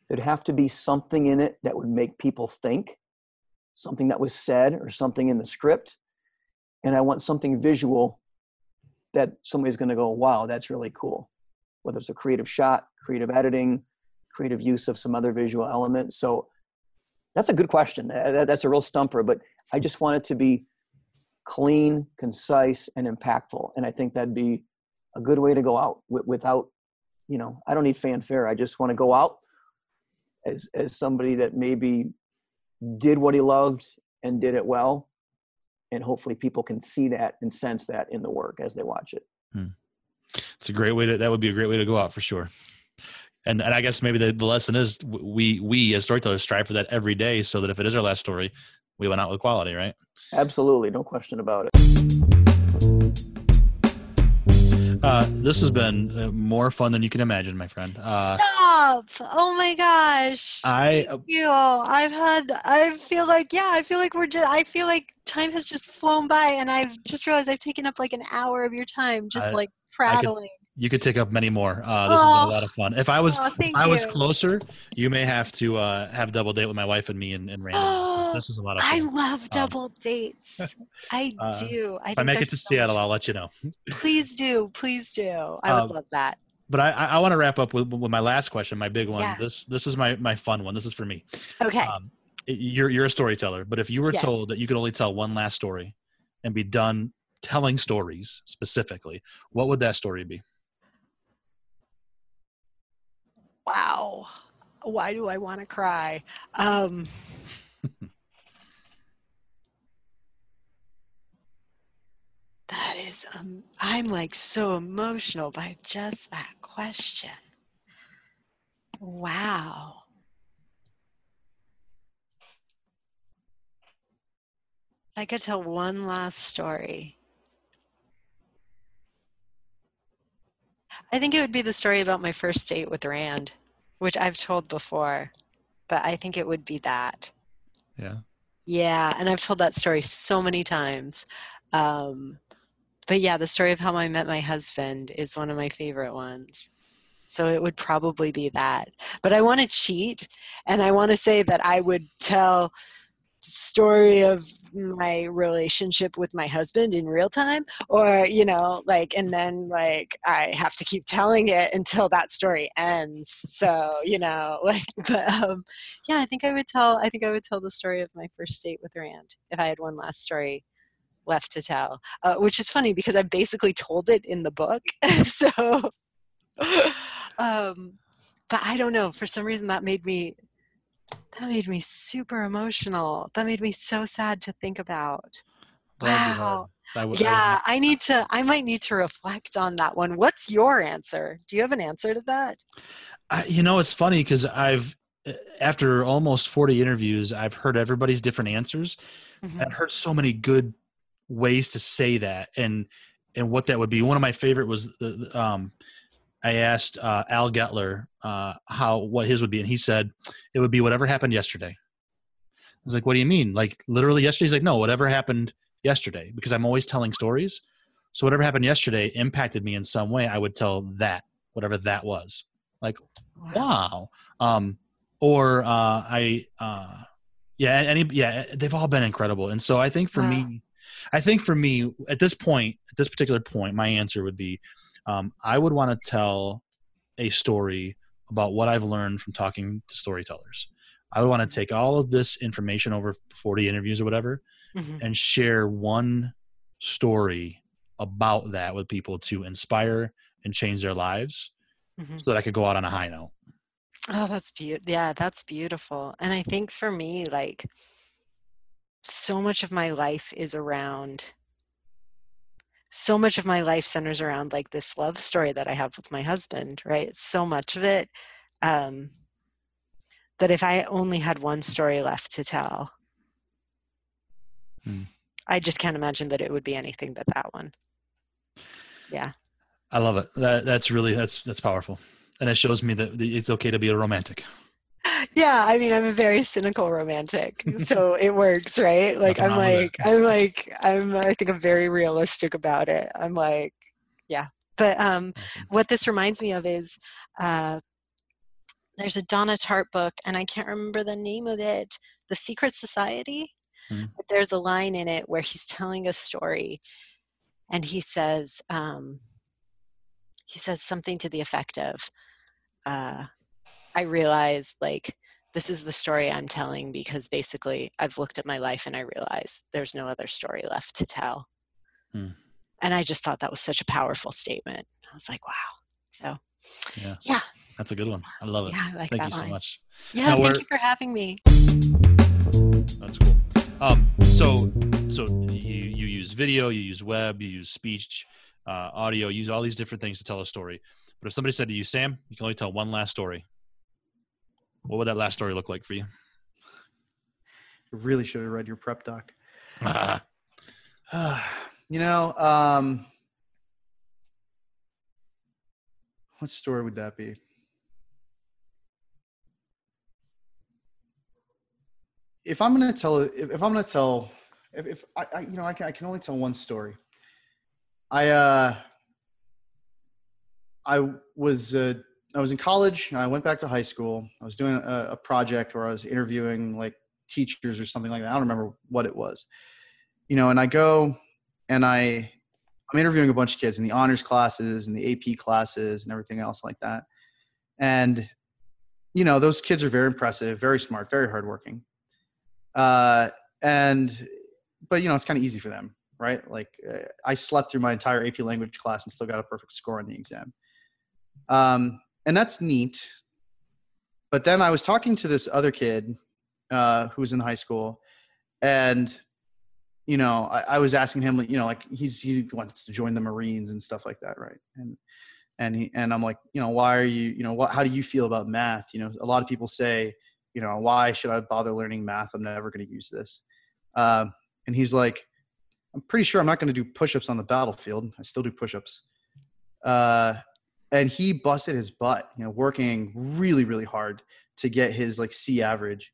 There'd have to be something in it that would make people think, something that was said or something in the script. And I want something visual that somebody's going to go, wow, that's really cool. Whether it's a creative shot, creative editing, creative use of some other visual element. So that's a good question. That's a real stumper, but I just want it to be clean, concise, and impactful. And I think that'd be a good way to go out without, you know, I don't need fanfare. I just want to go out as as somebody that maybe did what he loved and did it well, and hopefully people can see that and sense that in the work as they watch it. Hmm. It's a great way to. That would be a great way to go out for sure. And and I guess maybe the, the lesson is we we as storytellers strive for that every day, so that if it is our last story, we went out with quality, right? Absolutely, no question about it. Uh, this has been uh, more fun than you can imagine, my friend. Uh, Stop! Oh my gosh! I Thank you. I've had. I feel like yeah. I feel like we're just. I feel like time has just flown by, and I've just realized I've taken up like an hour of your time, just I- like I could- prattling. You could take up many more. Uh, this has been a lot of fun. If I was Oh, if I was you. closer, you may have to uh, have double date with my wife and me and, and Randy. This, this is a lot of I love double dates. I do. I if I make it to so Seattle, much- I'll let you know. Please do. Please do. I would Um, love that. But I, I, I want to wrap up with, with my last question, my big one. Yeah. This this is my, my fun one. This is for me. Okay. Um, you're you're a storyteller, but if you were Yes. told that you could only tell one last story and be done telling stories specifically, what would that story be? Wow. Why do I want to cry? Um, that is, um, I'm like so emotional by just that question. Wow. I could tell one last story. I think it would be the story about my first date with Rand, which I've told before, but I think it would be that. Yeah. Yeah, and I've told that story so many times. Um, but yeah, the story of how I met my husband is one of my favorite ones. So it would probably be that. But I want to cheat, and I want to say that I would tell story of my relationship with my husband in real time or you know like and then like i have to keep telling it until that story ends. So you know like but um yeah i think i would tell i think i would tell the story of my first date with rand if i had one last story left to tell uh, which is funny because i basically told it in the book. So um but i don't know for some reason that made me that made me super emotional that made me so sad to think about wow. Would- yeah i need to i might need to reflect on that one what's your answer do you have an answer to that I, you know, it's funny because I've, after almost 40 interviews, I've heard everybody's different answers. Mm-hmm. I've heard so many good ways to say that and, and what that would be. One of my favorite was the, the, um, I asked uh, Al Getler uh, how what his would be, and he said it would be whatever happened yesterday. I was like, "What do you mean? Like literally yesterday?" He's like, "No, whatever happened yesterday." Because I'm always telling stories, so whatever happened yesterday impacted me in some way. I would tell that whatever that was. Like, wow. Um, or uh, I uh, Yeah, any yeah, they've all been incredible. And so I think for wow. me, I think for me at this point, at this particular point, my answer would be, um, I would want to tell a story about what I've learned from talking to storytellers. I would want to take all of this information over 40 interviews or whatever mm-hmm. and share one story about that with people to inspire and change their lives mm-hmm. so that I could go out on a high note. Oh, that's beautiful. Yeah, that's beautiful. And I think for me, like, so much of my life is around so much of my life centers around like this love story that I have with my husband, right? So much of it um, that if I only had one story left to tell, hmm. I just can't imagine that it would be anything but that one. Yeah. I love it. That that's really that's that's powerful, and it shows me that it's okay to be a romantic. Yeah, I mean, I'm a very cynical romantic, so it works, right? Like, I'm like, I'm like, I'm, I think I'm very realistic about it. I'm like, yeah. But um, what this reminds me of is uh, there's a Donna Tartt book, and I can't remember the name of it. The Secret Society. Mm-hmm. But there's a line in it where he's telling a story, and he says, um, he says something to the effect of, uh, I realized like this is the story I'm telling because basically I've looked at my life and I realize there's no other story left to tell. Hmm. And I just thought that was such a powerful statement. I was like, wow. So, yeah. Yeah. That's a good one. I love it. Yeah, I like thank that you line. so much. Yeah, now thank you for having me. That's cool. Um, so, so you, you use video, you use web, you use speech, uh, audio, you use all these different things to tell a story. But if somebody said to you, Sam, you can only tell one last story, what would that last story look like for you? You really should have read your prep doc. you know, um, what story would that be? If I'm going to tell, if, if I'm going to tell, if, if I, I, you know, I can, I can only tell one story. I, uh, I was, uh, I was in college. I went back to high school. I was doing a, a, project where I was interviewing like teachers or something like that. I don't remember what it was, you know. And I go and I I'm interviewing a bunch of kids in the honors classes and the AP classes and everything else like that. And you know, those kids are very impressive, very smart, very hardworking. Uh, and but you know, it's kind of easy for them, right? Like uh, I slept through my entire AP language class and still got a perfect score on the exam. Um, and that's neat. But then I was talking to this other kid uh, who was in high school, and you know, I, I, was asking him, you know, like he's he wants to join the Marines and stuff like that, right? And and he and I'm like, you know, why are you, you know, what? How do you feel about math? You know, a lot of people say, you know, why should I bother learning math? I'm never going to use this. Um, and he's like, I'm pretty sure I'm not going to do push-ups on the battlefield. I still do push-ups. Uh, and he busted his butt, you know, working really, really hard to get his like C average.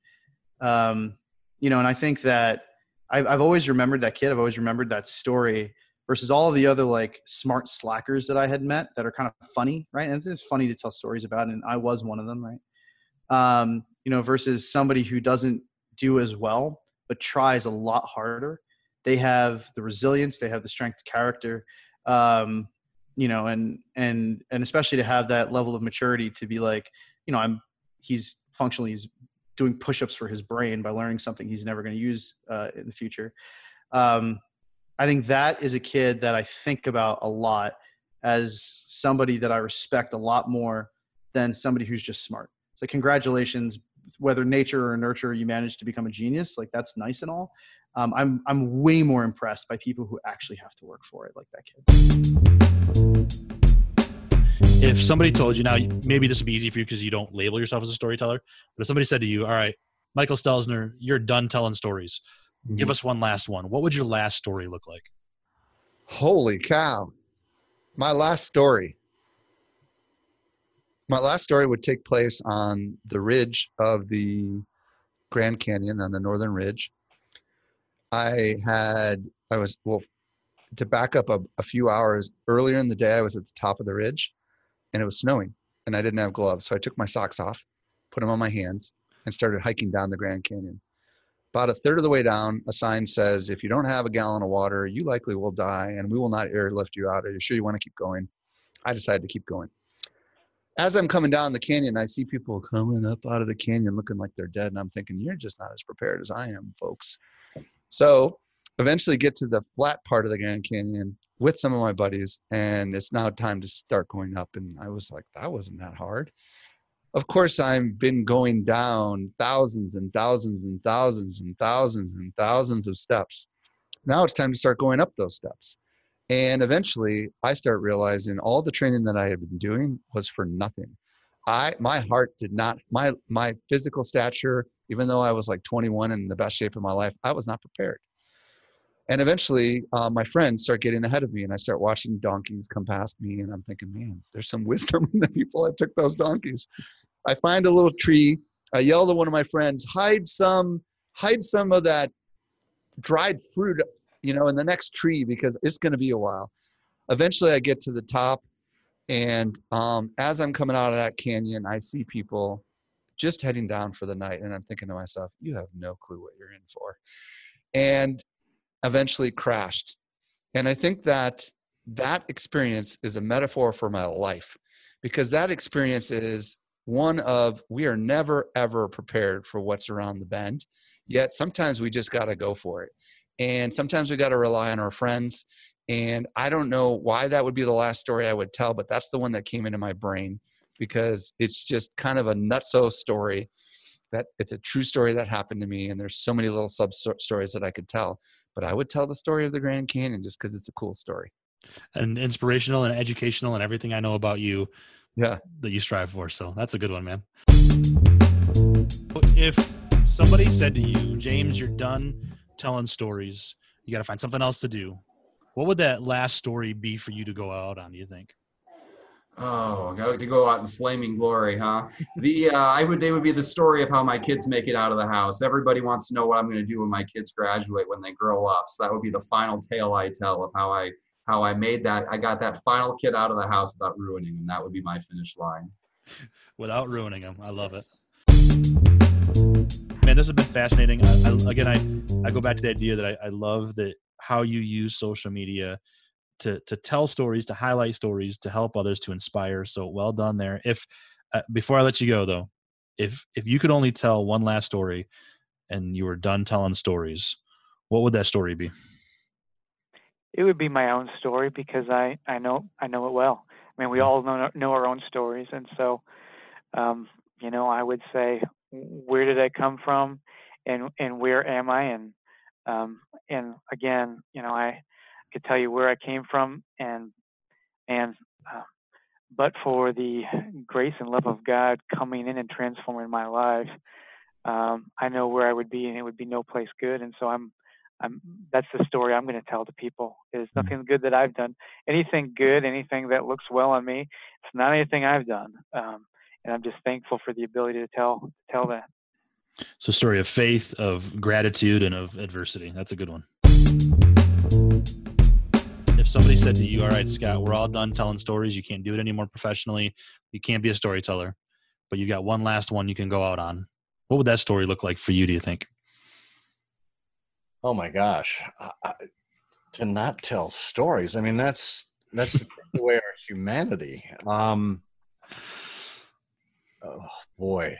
Um, you know, and I think that I've, I've always remembered that kid. I've always remembered that story versus all the other like smart slackers that I had met that are kind of funny, right? And it's funny to tell stories about, and I was one of them, right? Um, you know, versus somebody who doesn't do as well but tries a lot harder. They have the resilience, they have the strength of character, um, you know and and and especially to have that level of maturity to be like you know i'm he's functionally he's doing push-ups for his brain by learning something he's never going to use uh, in the future. Um, i think that is a kid that i think about a lot as somebody that i respect a lot more than somebody who's just smart. So congratulations whether nature or nurture you managed to become a genius like that's nice and all. Um, I'm I'm way more impressed by people who actually have to work for it, like that kid. If somebody told you now, maybe this would be easy for you because you don't label yourself as a storyteller. But if somebody said to you, "All right, Michael Stelzner, you're done telling stories. Mm-hmm. Give us one last one. What would your last story look like?" Holy cow! My last story. My last story would take place on the ridge of the Grand Canyon on the northern ridge I had, I was, well, to back up a, a, few hours earlier in the day, I was at the top of the ridge and it was snowing and I didn't have gloves. So I took my socks off, put them on my hands, and started hiking down the Grand Canyon. About a third of the way down, a sign says, "If you don't have a gallon of water, you likely will die, and we will not airlift you out. Are you sure you want to keep going?" I decided to keep going. As I'm coming down the canyon, I see people coming up out of the canyon looking like they're dead, and I'm thinking, "You're just not as prepared as I am, folks." So, eventually, get to the flat part of the Grand Canyon with some of my buddies, and it's now time to start going up. And I was like, "That wasn't that hard." of course i've been going down thousands and thousands and thousands and thousands and thousands of steps now it's time to start going up those steps and eventually i start realizing all the training that i had been doing was for nothing i my heart did not my my physical stature even though i was like 21 and in the best shape of my life i was not prepared and eventually uh, my friends start getting ahead of me and i start watching donkeys come past me and i'm thinking man there's some wisdom in the people that took those donkeys I find a little tree. I yell to one of my friends, hide some, hide some of that dried fruit, you know, in the next tree because it's going to be a while. Eventually, I get to the top, and um, as I'm coming out of that canyon, I see people just heading down for the night, and I'm thinking to myself, "You have no clue what you're in for," and eventually crashed. And I think that that experience is a metaphor for my life because that experience is one of we are never ever prepared for what's around the bend yet sometimes we just got to go for it and sometimes we got to rely on our friends and i don't know why that would be the last story i would tell but that's the one that came into my brain because it's just kind of a nutso story that it's a true story that happened to me and there's so many little sub stories that i could tell but i would tell the story of the grand canyon just because it's a cool story. And inspirational and educational and everything i know about you yeah. that you strive for so that's a good one man. If somebody said to you james you're done telling stories. You got to find something else to do. What would that last story be for you to go out on do you think Oh, I got to go out in flaming glory, huh? The uh, I would they would be the story of how my kids make it out of the house. Everybody wants to know what I'm going to do when my kids graduate when they grow up. So that would be the final tale I tell of how I how I made that. I got that final kid out of the house without ruining him. That would be my finish line. Without ruining him, I love it. Man, this has been fascinating. I, I, again, I I go back to the idea that I, I love that how you use social media to to tell stories, to highlight stories, to help others, to inspire. So well done there. If uh, before I let you go though, if if you could only tell one last story, and you were done telling stories, what would that story be? it would be my own story because I I know I know it well. I mean, we all know know our own stories, and so um, you know, I would say, where did I come from, and and where am I, and um, and again, you know, I could tell you where I came from, and and uh, but for the grace and love of God coming in and transforming my life, um, I know where I would be, and it would be no place good, and so I'm I'm, that's the story I'm going to tell to people. Is Hmm. nothing good that I've done. Anything good, anything that looks well on me, it's not anything I've done. Um, and I'm just thankful for the ability to tell tell that. So, story of faith, of gratitude, and of adversity. That's a good one. If somebody said to you, "All right, Scott, we're all done telling stories. You can't do it anymore professionally. You can't be a storyteller, but you've got one last one you can go out on," what would that story look like for you? Do you think? Oh my gosh, I, to not tell stories. I mean, that's that's the way our humanity. Um, oh boy,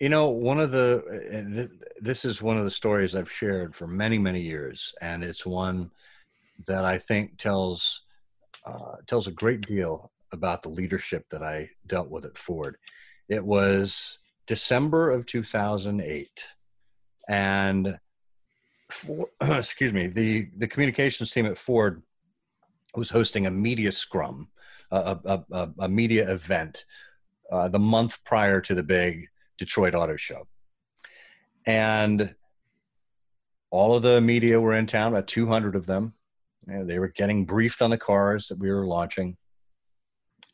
you know, one of the this is one of the stories I've shared for many many years, and it's one that I think tells uh, tells a great deal about the leadership that I dealt with at Ford. It was December of 2008 and for, excuse me, the the communications team at Ford was hosting a media scrum, a a, a, a media event, uh, the month prior to the big Detroit Auto Show, and all of the media were in town, about 200 of them. Know, they were getting briefed on the cars that we were launching,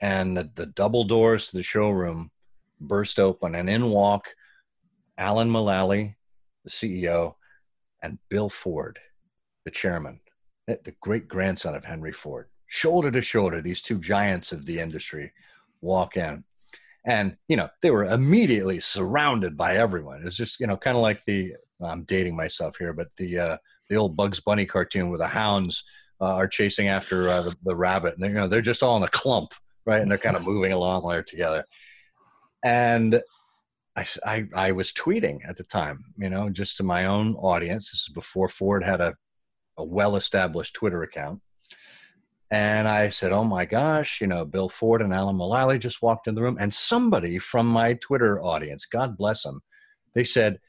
and the, the double doors to the showroom burst open, and in walk Alan Mulally, the CEO, and Bill Ford, the chairman, the great grandson of Henry Ford. Shoulder to shoulder, these two giants of the industry walk in. And you know they were immediately surrounded by everyone. It's just you know kind of like the I'm dating myself here, but the uh, the old Bugs Bunny cartoon where the hounds uh, are chasing after uh, the, the rabbit, and they're, you know they're just all in a clump, right? And they're kind of moving along while they're together. And I, I, I was tweeting at the time, you know, just to my own audience. This is before Ford had a, a well established Twitter account. And I said, Oh my gosh, you know, Bill Ford and Alan Mulally just walked in the room. And somebody from my Twitter audience, God bless them, they said,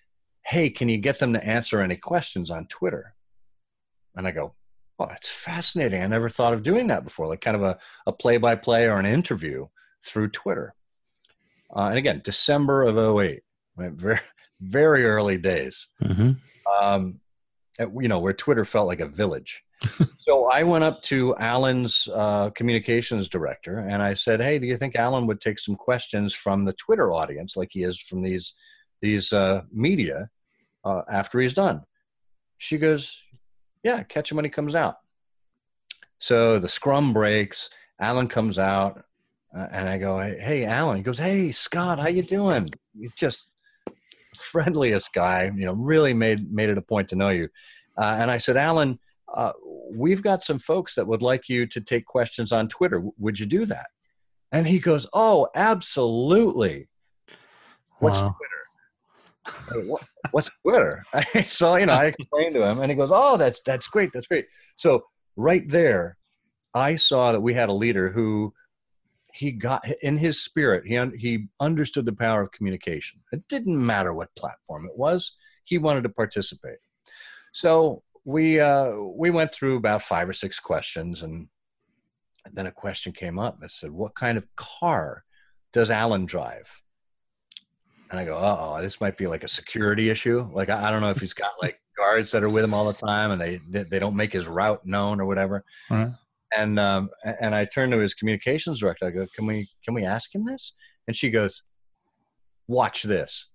Hey, can you get them to answer any questions on Twitter? And I go, Oh, that's fascinating. I never thought of doing that before, like kind of a, a play-by-play or an interview through Twitter. Uh, and again, December of 08, very, very early days. Mm-hmm. Um, at, you know, where Twitter felt like a village. so I went up to Alan's uh, communications director and I said, "Hey, do you think Alan would take some questions from the Twitter audience, like he is from these these uh, media, uh, after he's done?" She goes, "Yeah, catch him when he comes out." So the scrum breaks. Alan comes out, uh, and I go, "Hey, Alan." He goes, "Hey, Scott, how you doing? You just friendliest guy. You know, really made made it a point to know you." Uh, and I said, "Alan." Uh, we've got some folks that would like you to take questions on Twitter. Would you do that? And he goes, Oh, absolutely. What's Wow. Twitter? What, what's Twitter? so, you know, I explained to him and he goes, Oh, that's, that's great. That's great. So right there, I saw that we had a leader who he got in his spirit. He, un, he understood the power of communication. It didn't matter what platform it was. He wanted to participate. So we uh, we went through about five or six questions, and then a question came up that said, "What kind of car does Alan drive?" And I go, "Uh oh, this might be like a security issue. Like I, I don't know if he's got like guards that are with him all the time, and they they, don't make his route known or whatever." Right. And um, and I turned to his communications director. I go, "Can we can we ask him this?" And she goes, "Watch this.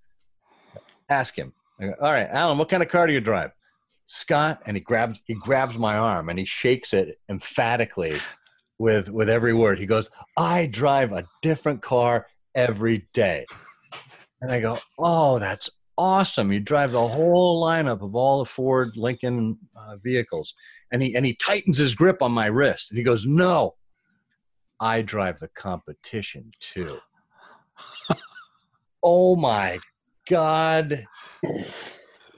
Ask him." I go, All right, Alan, what kind of car do you drive? Scott, and he grabs he grabs my arm and he shakes it emphatically with with every word. He goes, "I drive a different car every day." And I go, "Oh, that's awesome! You drive the whole lineup of all the Ford Lincoln uh, vehicles." And he and he tightens his grip on my wrist and he goes, "No, I drive the competition too." oh my god!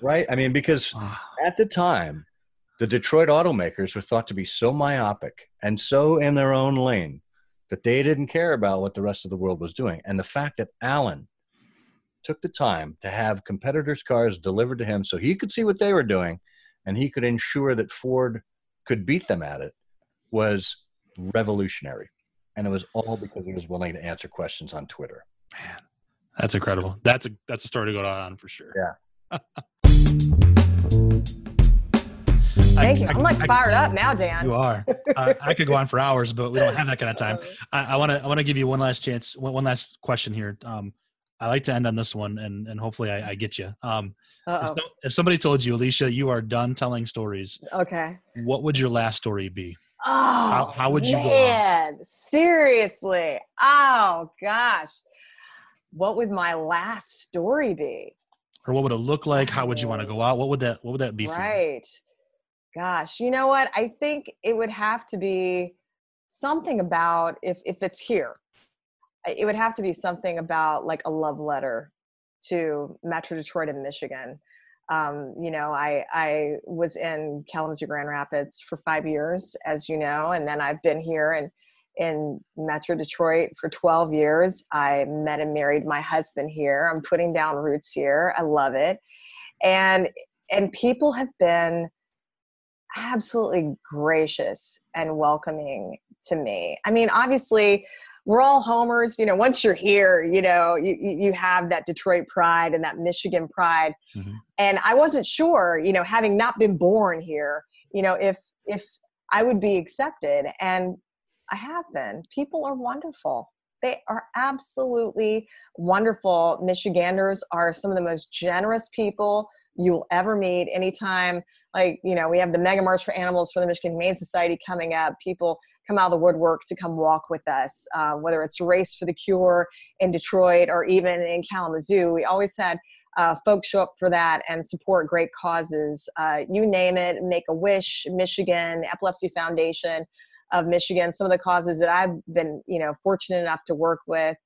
Right? I mean, because ah. at the time, the Detroit automakers were thought to be so myopic and so in their own lane that they didn't care about what the rest of the world was doing. And the fact that Alan took the time to have competitors' cars delivered to him so he could see what they were doing and he could ensure that Ford could beat them at it was revolutionary. And it was all because he was willing to answer questions on Twitter. Man, that's incredible. That's a that's a story to go on for sure. Yeah. Thank you. I- I'm like I- fired up now, Dan. You are. uh, I could go on for hours, but we don't have that kind of time. I want to. I want to give you one last chance. One, one last question here. Um, I like to end on this one, and and hopefully I, I get you. Um, if, so- if somebody told you, Alicia, you are done telling stories, Okay. what would your last story be? Oh, How- how would you go on? man, Seriously. Oh gosh. What would my last story be? Or what would it look like? How would you want to go out? What would that What would that be? For you? Right. Gosh, you know what? I think it would have to be something about if if it's here. It would have to be something about like a love letter to Metro Detroit and Michigan. Um, you know, I I was in Kalamazoo Grand Rapids for five years, as you know, and then I've been here and in Metro Detroit for 12 years. I met and married my husband here. I'm putting down roots here. I love it. And and people have been absolutely gracious and welcoming to me. I mean, obviously, we're all homers. You know, once you're here, you know, you, you have that Detroit pride and that Michigan pride. Mm-hmm. And I wasn't sure, you know, having not been born here, you know, if if I would be accepted. And I have been. People are wonderful. They are absolutely wonderful. Michiganders are some of the most generous people, you'll ever meet. Anytime, like, you know, we have the Mega March for Animals for the Michigan Humane Society coming up. People come out of the woodwork to come walk with us, uh, whether it's Race for the Cure in Detroit or even in Kalamazoo. We always had uh, folks show up for that and support great causes. Uh, you name it, Make a Wish, Michigan, Epilepsy Foundation of Michigan, some of the causes that I've been, you know, fortunate enough to work with.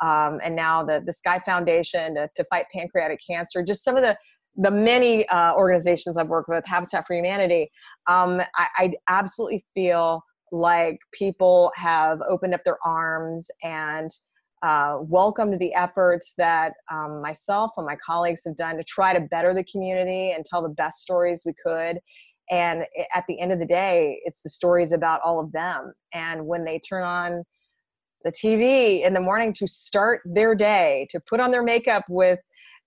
Um, and now the, the Sky Foundation to, to fight pancreatic cancer, just some of the, the many uh, organizations I've worked with, Habitat for Humanity, um, I, I absolutely feel like people have opened up their arms and uh, welcomed the efforts that um, myself and my colleagues have done to try to better the community and tell the best stories we could. And at the end of the day, it's the stories about all of them. And when they turn on the TV in the morning to start their day, to put on their makeup with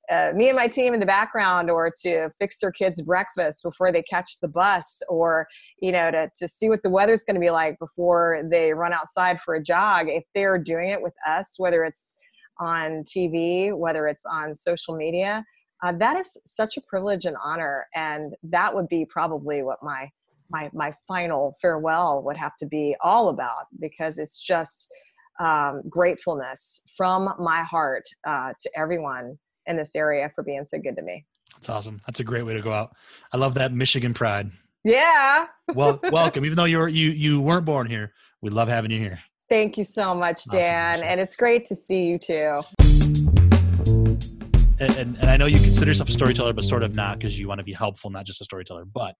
uh, me and my team in the background or to fix their kids breakfast before they catch the bus or you know to, to see what the weather's going to be like before they run outside for a jog. If they're doing it with us whether it's on tv whether it's on social media uh, that is such a privilege and honor and that would be probably what my my my final farewell would have to be all about because it's just um, gratefulness from my heart uh, to everyone in this area for being so good to me. That's awesome. That's a great way to go out. I love that Michigan pride. Yeah. well, welcome. Even though you're you you weren't born here, we love having you here. Thank you so much, Dan, awesome. and it's great to see you too. And, and, and I know you consider yourself a storyteller, but sort of not because you want to be helpful, not just a storyteller. But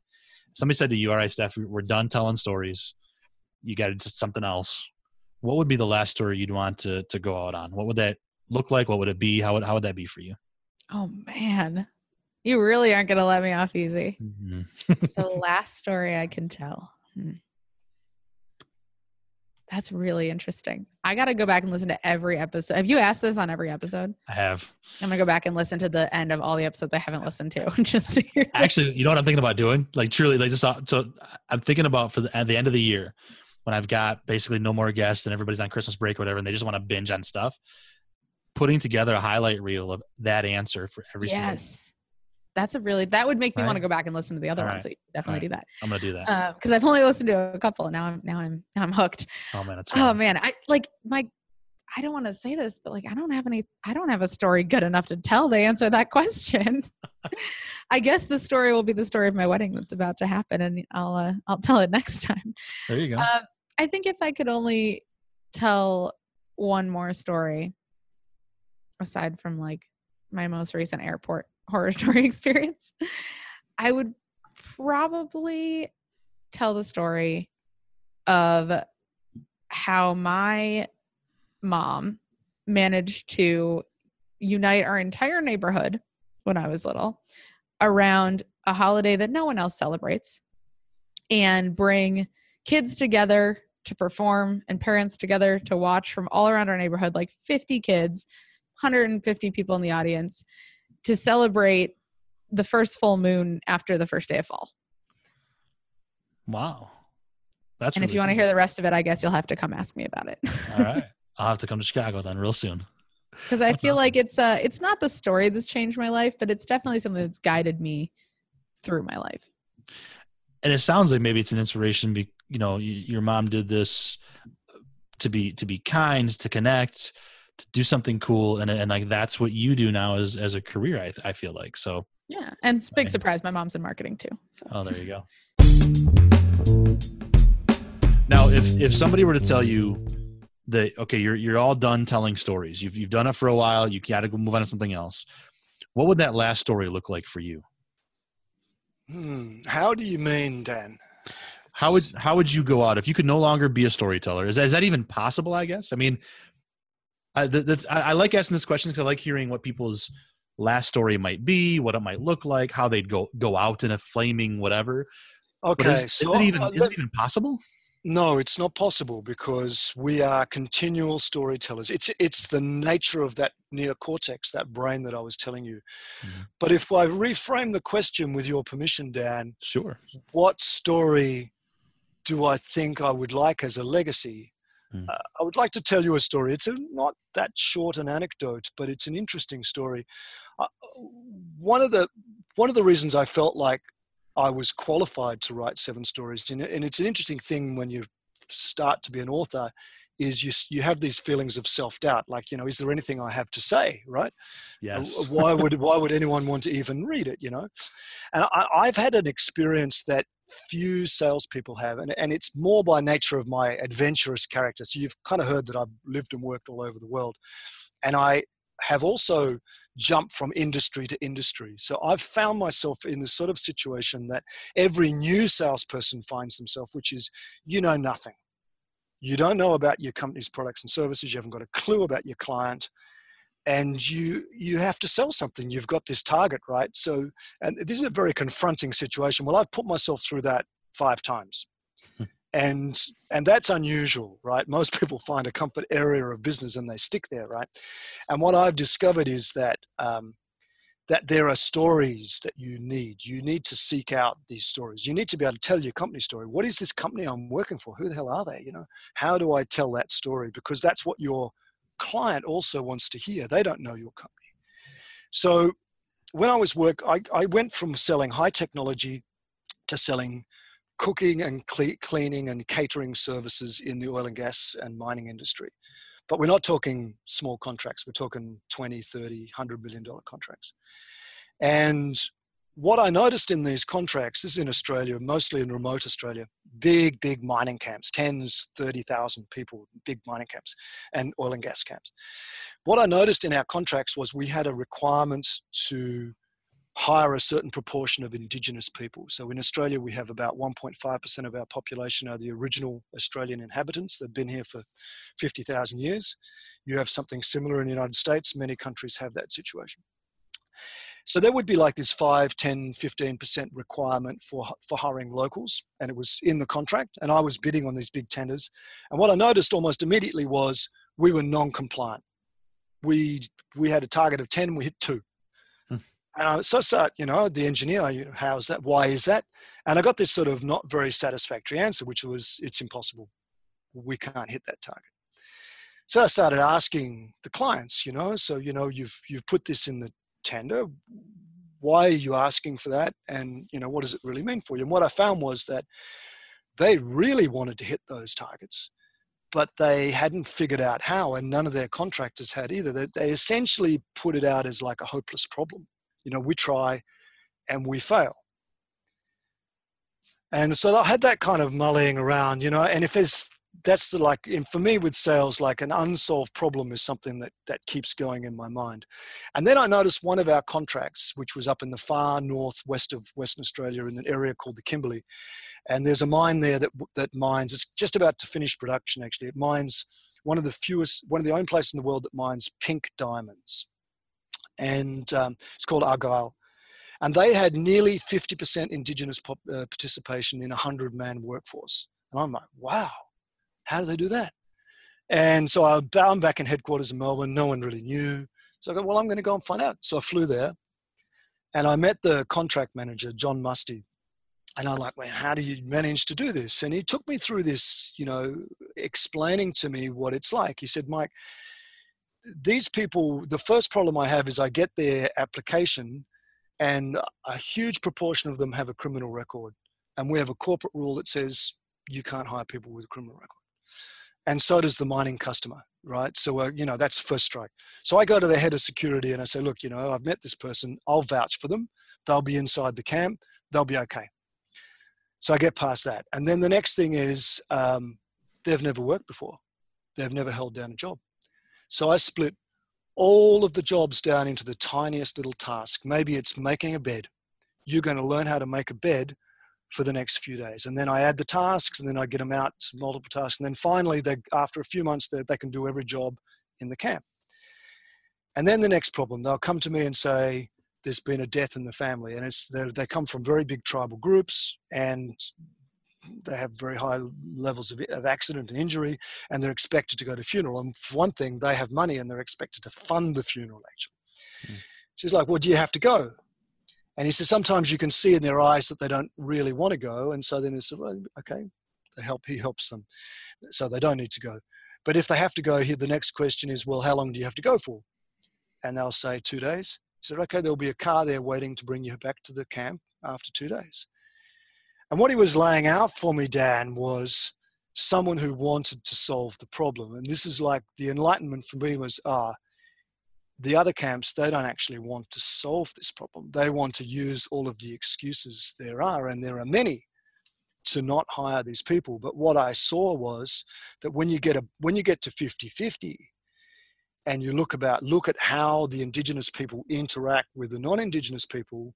somebody said to you, "All right, Steph, we're done telling stories. You got to do something else." What would be the last story you'd want to to go out on? What would that look like? What would it be? How would how would that be for you? Oh man, you really aren't going to let me off easy. Mm-hmm. the last story I can tell. Hmm. That's really interesting. I got to go back and listen to every episode. Have you asked this on every episode? I have. I'm gonna go back and listen to the end of all the episodes I haven't listened to, just to. Actually, you know what I'm thinking about doing? Like truly, like just uh, so I'm thinking about for the at the end of the year when I've got basically no more guests and everybody's on Christmas break or whatever, and they just want to binge on stuff putting together a highlight reel of that answer for every yes. single yes that's a really that would make me right. want to go back and listen to the other All ones right. so definitely right. do that i'm gonna do that because uh, i've only listened to a couple and now i'm now i'm now i'm hooked oh man it's oh man i like my i don't want to say this but like i don't have any i don't have a story good enough to tell to answer that question i guess the story will be the story of my wedding that's about to happen and i'll uh, i'll tell it next time there you go uh, i think if i could only tell one more story aside from like my most recent airport horror story experience, I would probably tell the story of how my mom managed to unite our entire neighborhood when I was little around a holiday that no one else celebrates and bring kids together to perform and parents together to watch from all around our neighborhood like 50 kids 150 people in the audience to celebrate the first full moon after the first day of fall. Wow. That's and really if you want to hear the rest of it, I guess you'll have to come ask me about it. All right. I'll have to come to Chicago then real soon. Because I feel awesome. like it's uh it's not the story that's changed my life, but it's definitely something that's guided me through my life. And it sounds like maybe it's an inspiration. Be, you know, your mom did this to be to be kind, to connect, to do something cool and, and like that's what you do now as as a career i, I feel like so. Yeah and it's big surprise my mom's in marketing too so. oh there you go. Now if if somebody were to tell you that okay you're you're all done telling stories you've you've done it for a while you got to go move on to something else what would that last story look like for you? Hmm. how do you mean dan? How would how would you go out if you could no longer be a storyteller? Is, is that even possible i guess? I mean I, that's I, I like asking this question because I like hearing what people's last story might be, what it might look like, how they'd go go out in a flaming whatever. Okay, is, so is it even uh, is it even possible? No, it's not possible because we are continual storytellers. It's it's the nature of that neocortex, that brain that I was telling you. Mm-hmm. But if I reframe the question with your permission, Dan, sure. What story do I think I would like as a legacy? Mm. Uh, I would like to tell you a story. It's a, not that short an anecdote, but it's an interesting story. Uh, one of the one of the reasons I felt like I was qualified to write seven stories, and it's an interesting thing when you start to be an author, is you you have these feelings of self doubt, like you know, is there anything I have to say, right? Uh, yes. Uh, why would why would anyone want to even read it, you know? And I, I've had an experience that few salespeople have, and, and it's more by nature of my adventurous character. So you've kind of heard that I've lived and worked all over the world, and I have also jumped from industry to industry. So I've found myself in this sort of situation that every new salesperson finds themselves, which is you know nothing. You don't know about your company's products and services. You haven't got a clue about your client and you you have to sell something. You've got this target right? So and this is a very confronting situation. Well i've put myself through that five times. And and that's unusual right? Most people find a comfort area of business and they stick there right? And what i've discovered is that um, that there are stories that you need you need to seek out these stories you need to be able to tell your company story what is this company i'm working for who the hell are they you know how do i tell that story because that's what your client also wants to hear. They don't know your company. So when I was work, I, I went from selling high technology to selling cooking and cleaning and catering services in the oil and gas and mining industry. But we're not talking small contracts. We're talking 20, 30, 100 million dollar contracts. And what I noticed in these contracts, this is in Australia, mostly in remote Australia, big, big mining camps, tens, 30,000 people, big mining camps, and oil and gas camps. What I noticed in our contracts was we had a requirement to hire a certain proportion of Indigenous people. So in Australia, we have about 1.5% of our population are the original Australian inhabitants. They've been here for 50,000 years. You have something similar in the United States. Many countries have that situation. So there would be like this 5, 10, 15% requirement for, for hiring locals, and it was in the contract. And I was bidding on these big tenders. And what I noticed almost immediately was we were non compliant. We, we had a target of 10, we hit two. And I so start, you know, the engineer, you know, how's that? Why is that? And I got this sort of not very satisfactory answer, which was, it's impossible. We can't hit that target. So I started asking the clients, you know, so you know, you've you've put this in the tender why are you asking for that and you know what does it really mean for you and what i found was that they really wanted to hit those targets but they hadn't figured out how and none of their contractors had either they, they essentially put it out as like a hopeless problem you know we try and we fail. And so i had that kind of mullying around you know and if there's that's the like and for me with sales like an unsolved problem is something that that keeps going in my mind. And then i noticed one of our contracts which was up in the far northwest of western australia in an area called the kimberley and there's a mine there that that mines it's just about to finish production actually. It mines one of the fewest one of the only places in the world that mines pink diamonds and um, it's called argyle and they had nearly 50% indigenous pop, uh, participation in a 100 man workforce and i'm like wow how do they do that? And so I, am back in headquarters in Melbourne. No one really knew. So I go, well, I'm going to go and find out. So I flew there and I met the contract manager, John Musty. And I'm like, well, how do you manage to do this? And he took me through this, you know, explaining to me what it's like. He said, Mike, these people, the first problem I have is I get their application and a huge proportion of them have a criminal record. And we have a corporate rule that says you can't hire people with a criminal record. And so does the mining customer right? So uh, you know that's first strike. So i go to the head of security and i say look you know i've met this person. I'll vouch for them. They'll be inside the camp. They'll be okay. So i get past that. And then the next thing is um, they've never worked before. They've never held down a job so i split all of the jobs down into the tiniest little task maybe it's making a bed you're going to learn how to make a bed for the next few days. And then I add the tasks and then I get them out multiple tasks. And then finally, they, after a few months, they, they can do every job in the camp. And then the next problem, they'll come to me and say, there's been a death in the family. And it's, they come from very big tribal groups and they have very high levels of, of accident and injury and they're expected to go to funeral. And for one thing, they have money and they're expected to fund the funeral actually. Mm. She's like, well, do you have to go? And he says sometimes you can see in their eyes that they don't really want to go, and so then he said, well, okay, they help. He helps them, so they don't need to go. But if they have to go, here the next question is, well, how long do you have to go for? And they'll say two days, He said, okay, there'll be a car there waiting to bring you back to the camp after two days. And what he was laying out for me, Dan, was someone who wanted to solve the problem. And this is like the enlightenment for me was, ah, the other camps, they don't actually want to solve this problem. They want to use all of the excuses there are, and there are many to not hire these people. But what I saw was that when you get a when you get to 50-50 and you look about look at how the indigenous people interact with the non-indigenous people,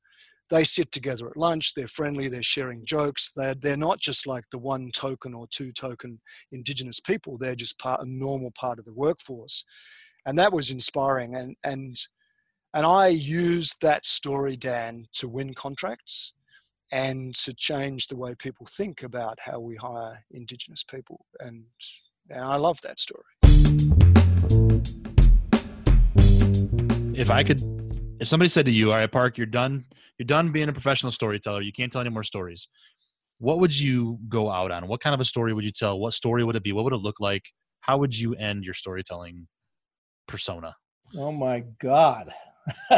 they sit together at lunch, they're friendly, they're sharing jokes. They're they're not just like the one token or two token indigenous people, they're just part a normal part of the workforce. And that was inspiring and and and I used that story, Dan, to win contracts and to change the way people think about how we hire Indigenous people. And, and I love that story. If I could, if somebody said to you, "All right, Park, you're done. You're done being a professional storyteller. You can't tell any more stories." What would you go out on? What kind of a story would you tell? What story would it be? What would it look like? How would you end your storytelling persona? Oh my God.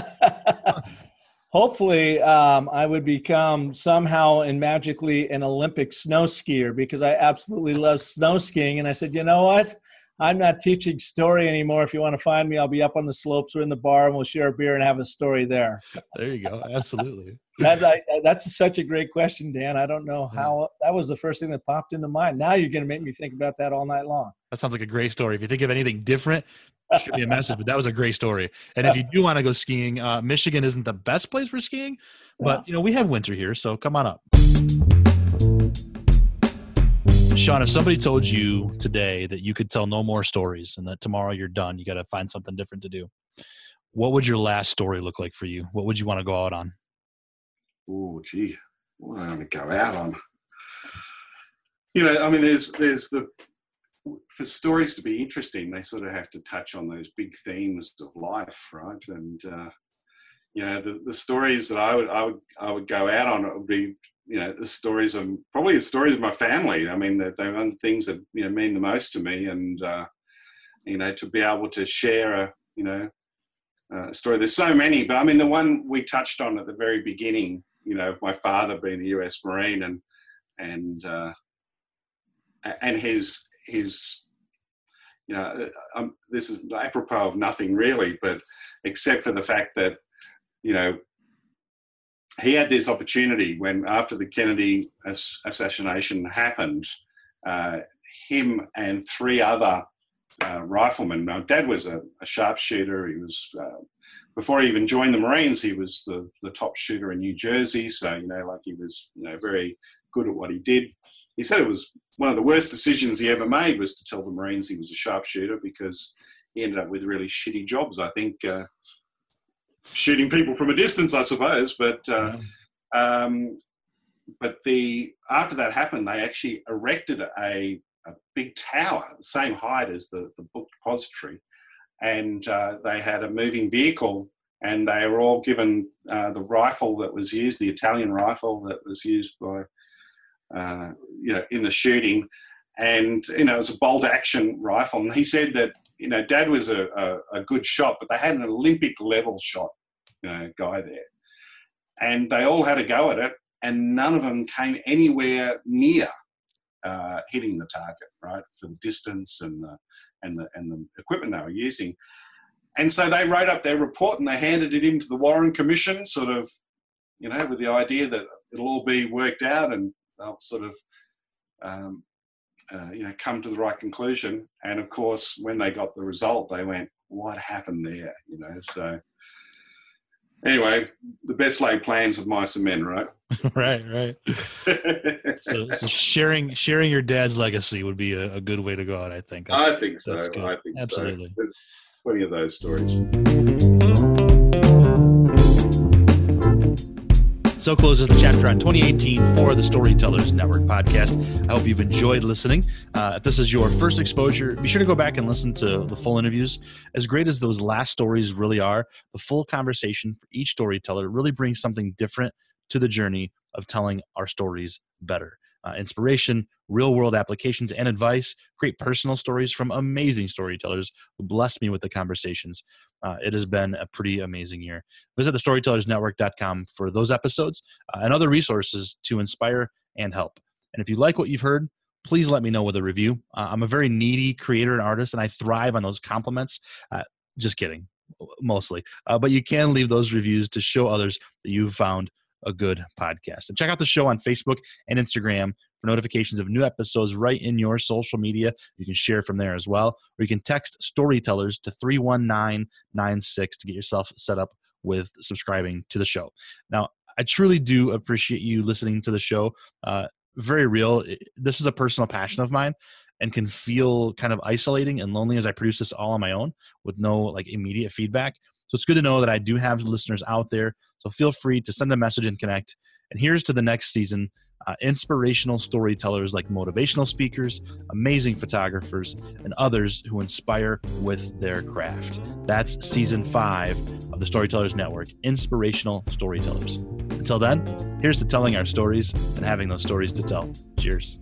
Hopefully, um, I would become somehow and magically an Olympic snow skier because I absolutely love snow skiing. And I said, you know what? I'm not teaching story anymore. If you want to find me, I'll be up on the slopes or in the bar, and we'll share a beer and have a story there. There you go. Absolutely. that, I, that's such a great question, Dan. I don't know how that was the first thing that popped into mind. Now you're going to make me think about that all night long. That sounds like a great story. If you think of anything different, should be a message. But that was a great story. And if you do want to go skiing, uh, Michigan isn't the best place for skiing, but you know we have winter here, so come on up. Sean, if somebody told you today that you could tell no more stories and that tomorrow you're done, you got to find something different to do. What would your last story look like for you? What would you want to go out on? Oh, gee, what do I want to go out on? You know, I mean, there's there's the for stories to be interesting, they sort of have to touch on those big themes of life, right? And uh, you know, the, the stories that I would I would I would go out on would be you know the stories of probably the stories of my family. I mean, they're, they're the things that you know mean the most to me, and uh, you know, to be able to share a you know uh, story. There's so many, but I mean, the one we touched on at the very beginning, you know, of my father being a U.S. Marine and and uh, and his his you know um, this is apropos of nothing really, but except for the fact that you know he had this opportunity when after the Kennedy assassination happened, uh, him and three other uh, riflemen. Now, Dad was a, a sharpshooter. He was uh, before he even joined the Marines. He was the the top shooter in New Jersey. So you know, like he was you know very good at what he did. He said it was one of the worst decisions he ever made was to tell the Marines he was a sharpshooter because he ended up with really shitty jobs. I think uh, shooting people from a distance, I suppose. But uh, um, but the after that happened, they actually erected a, a big tower, the same height as the, the book depository, and uh, they had a moving vehicle. And they were all given uh, the rifle that was used, the Italian rifle that was used by, uh, you know, in the shooting, and you know, it was a bolt action rifle. And he said that you know, Dad was a, a, a, good shot, but they had an Olympic level shot you know, guy there. And they all had a go at it, and none of them came anywhere near uh, hitting the target, right, for the distance and the, and, the, and the equipment they were using. And so they wrote up their report and they handed it into the Warren Commission, sort of, you know, with the idea that it'll all be worked out and they'll sort of, um, uh, you know, come to the right conclusion. And of course, when they got the result, they went, "What happened there?" You know, so anyway, the best laid plans of mice and men, right? right, right. so, so, sharing sharing your dad's legacy would be a, a good way to go out. I think. That's, I think so. I think Absolutely. so. Plenty of those stories. So closes the chapter on 2018 for the Storytellers Network podcast. I hope you've enjoyed listening. Uh, if this is your first exposure, be sure to go back and listen to the full interviews. As great as those last stories really are, the full conversation for each storyteller really brings something different to the journey of telling our stories better. Uh, inspiration, real world applications, and advice. Great personal stories from amazing storytellers who blessed me with the conversations. Uh, it has been a pretty amazing year. Visit thestorytellersnetwork.com for those episodes uh, and other resources to inspire and help. And if you like what you've heard, please let me know with a review. Uh, I'm a very needy creator and artist, and I thrive on those compliments. Uh, just kidding, mostly. Uh, but you can leave those reviews to show others that you've found a good podcast. And check out the show on Facebook and Instagram for notifications of new episodes right in your social media. You can share from there as well, or you can text storytellers to 31996 to get yourself set up with subscribing to the show. Now, I truly do appreciate you listening to the show. Uh, very real. This is a personal passion of mine and can feel kind of isolating and lonely as I produce this all on my own with no like immediate feedback. So it's good to know that I do have listeners out there. So feel free to send a message and connect. And here's to the next season uh, inspirational storytellers like motivational speakers, amazing photographers, and others who inspire with their craft. That's season five of the Storytellers Network Inspirational Storytellers. Until then, here's to telling our stories and having those stories to tell. Cheers.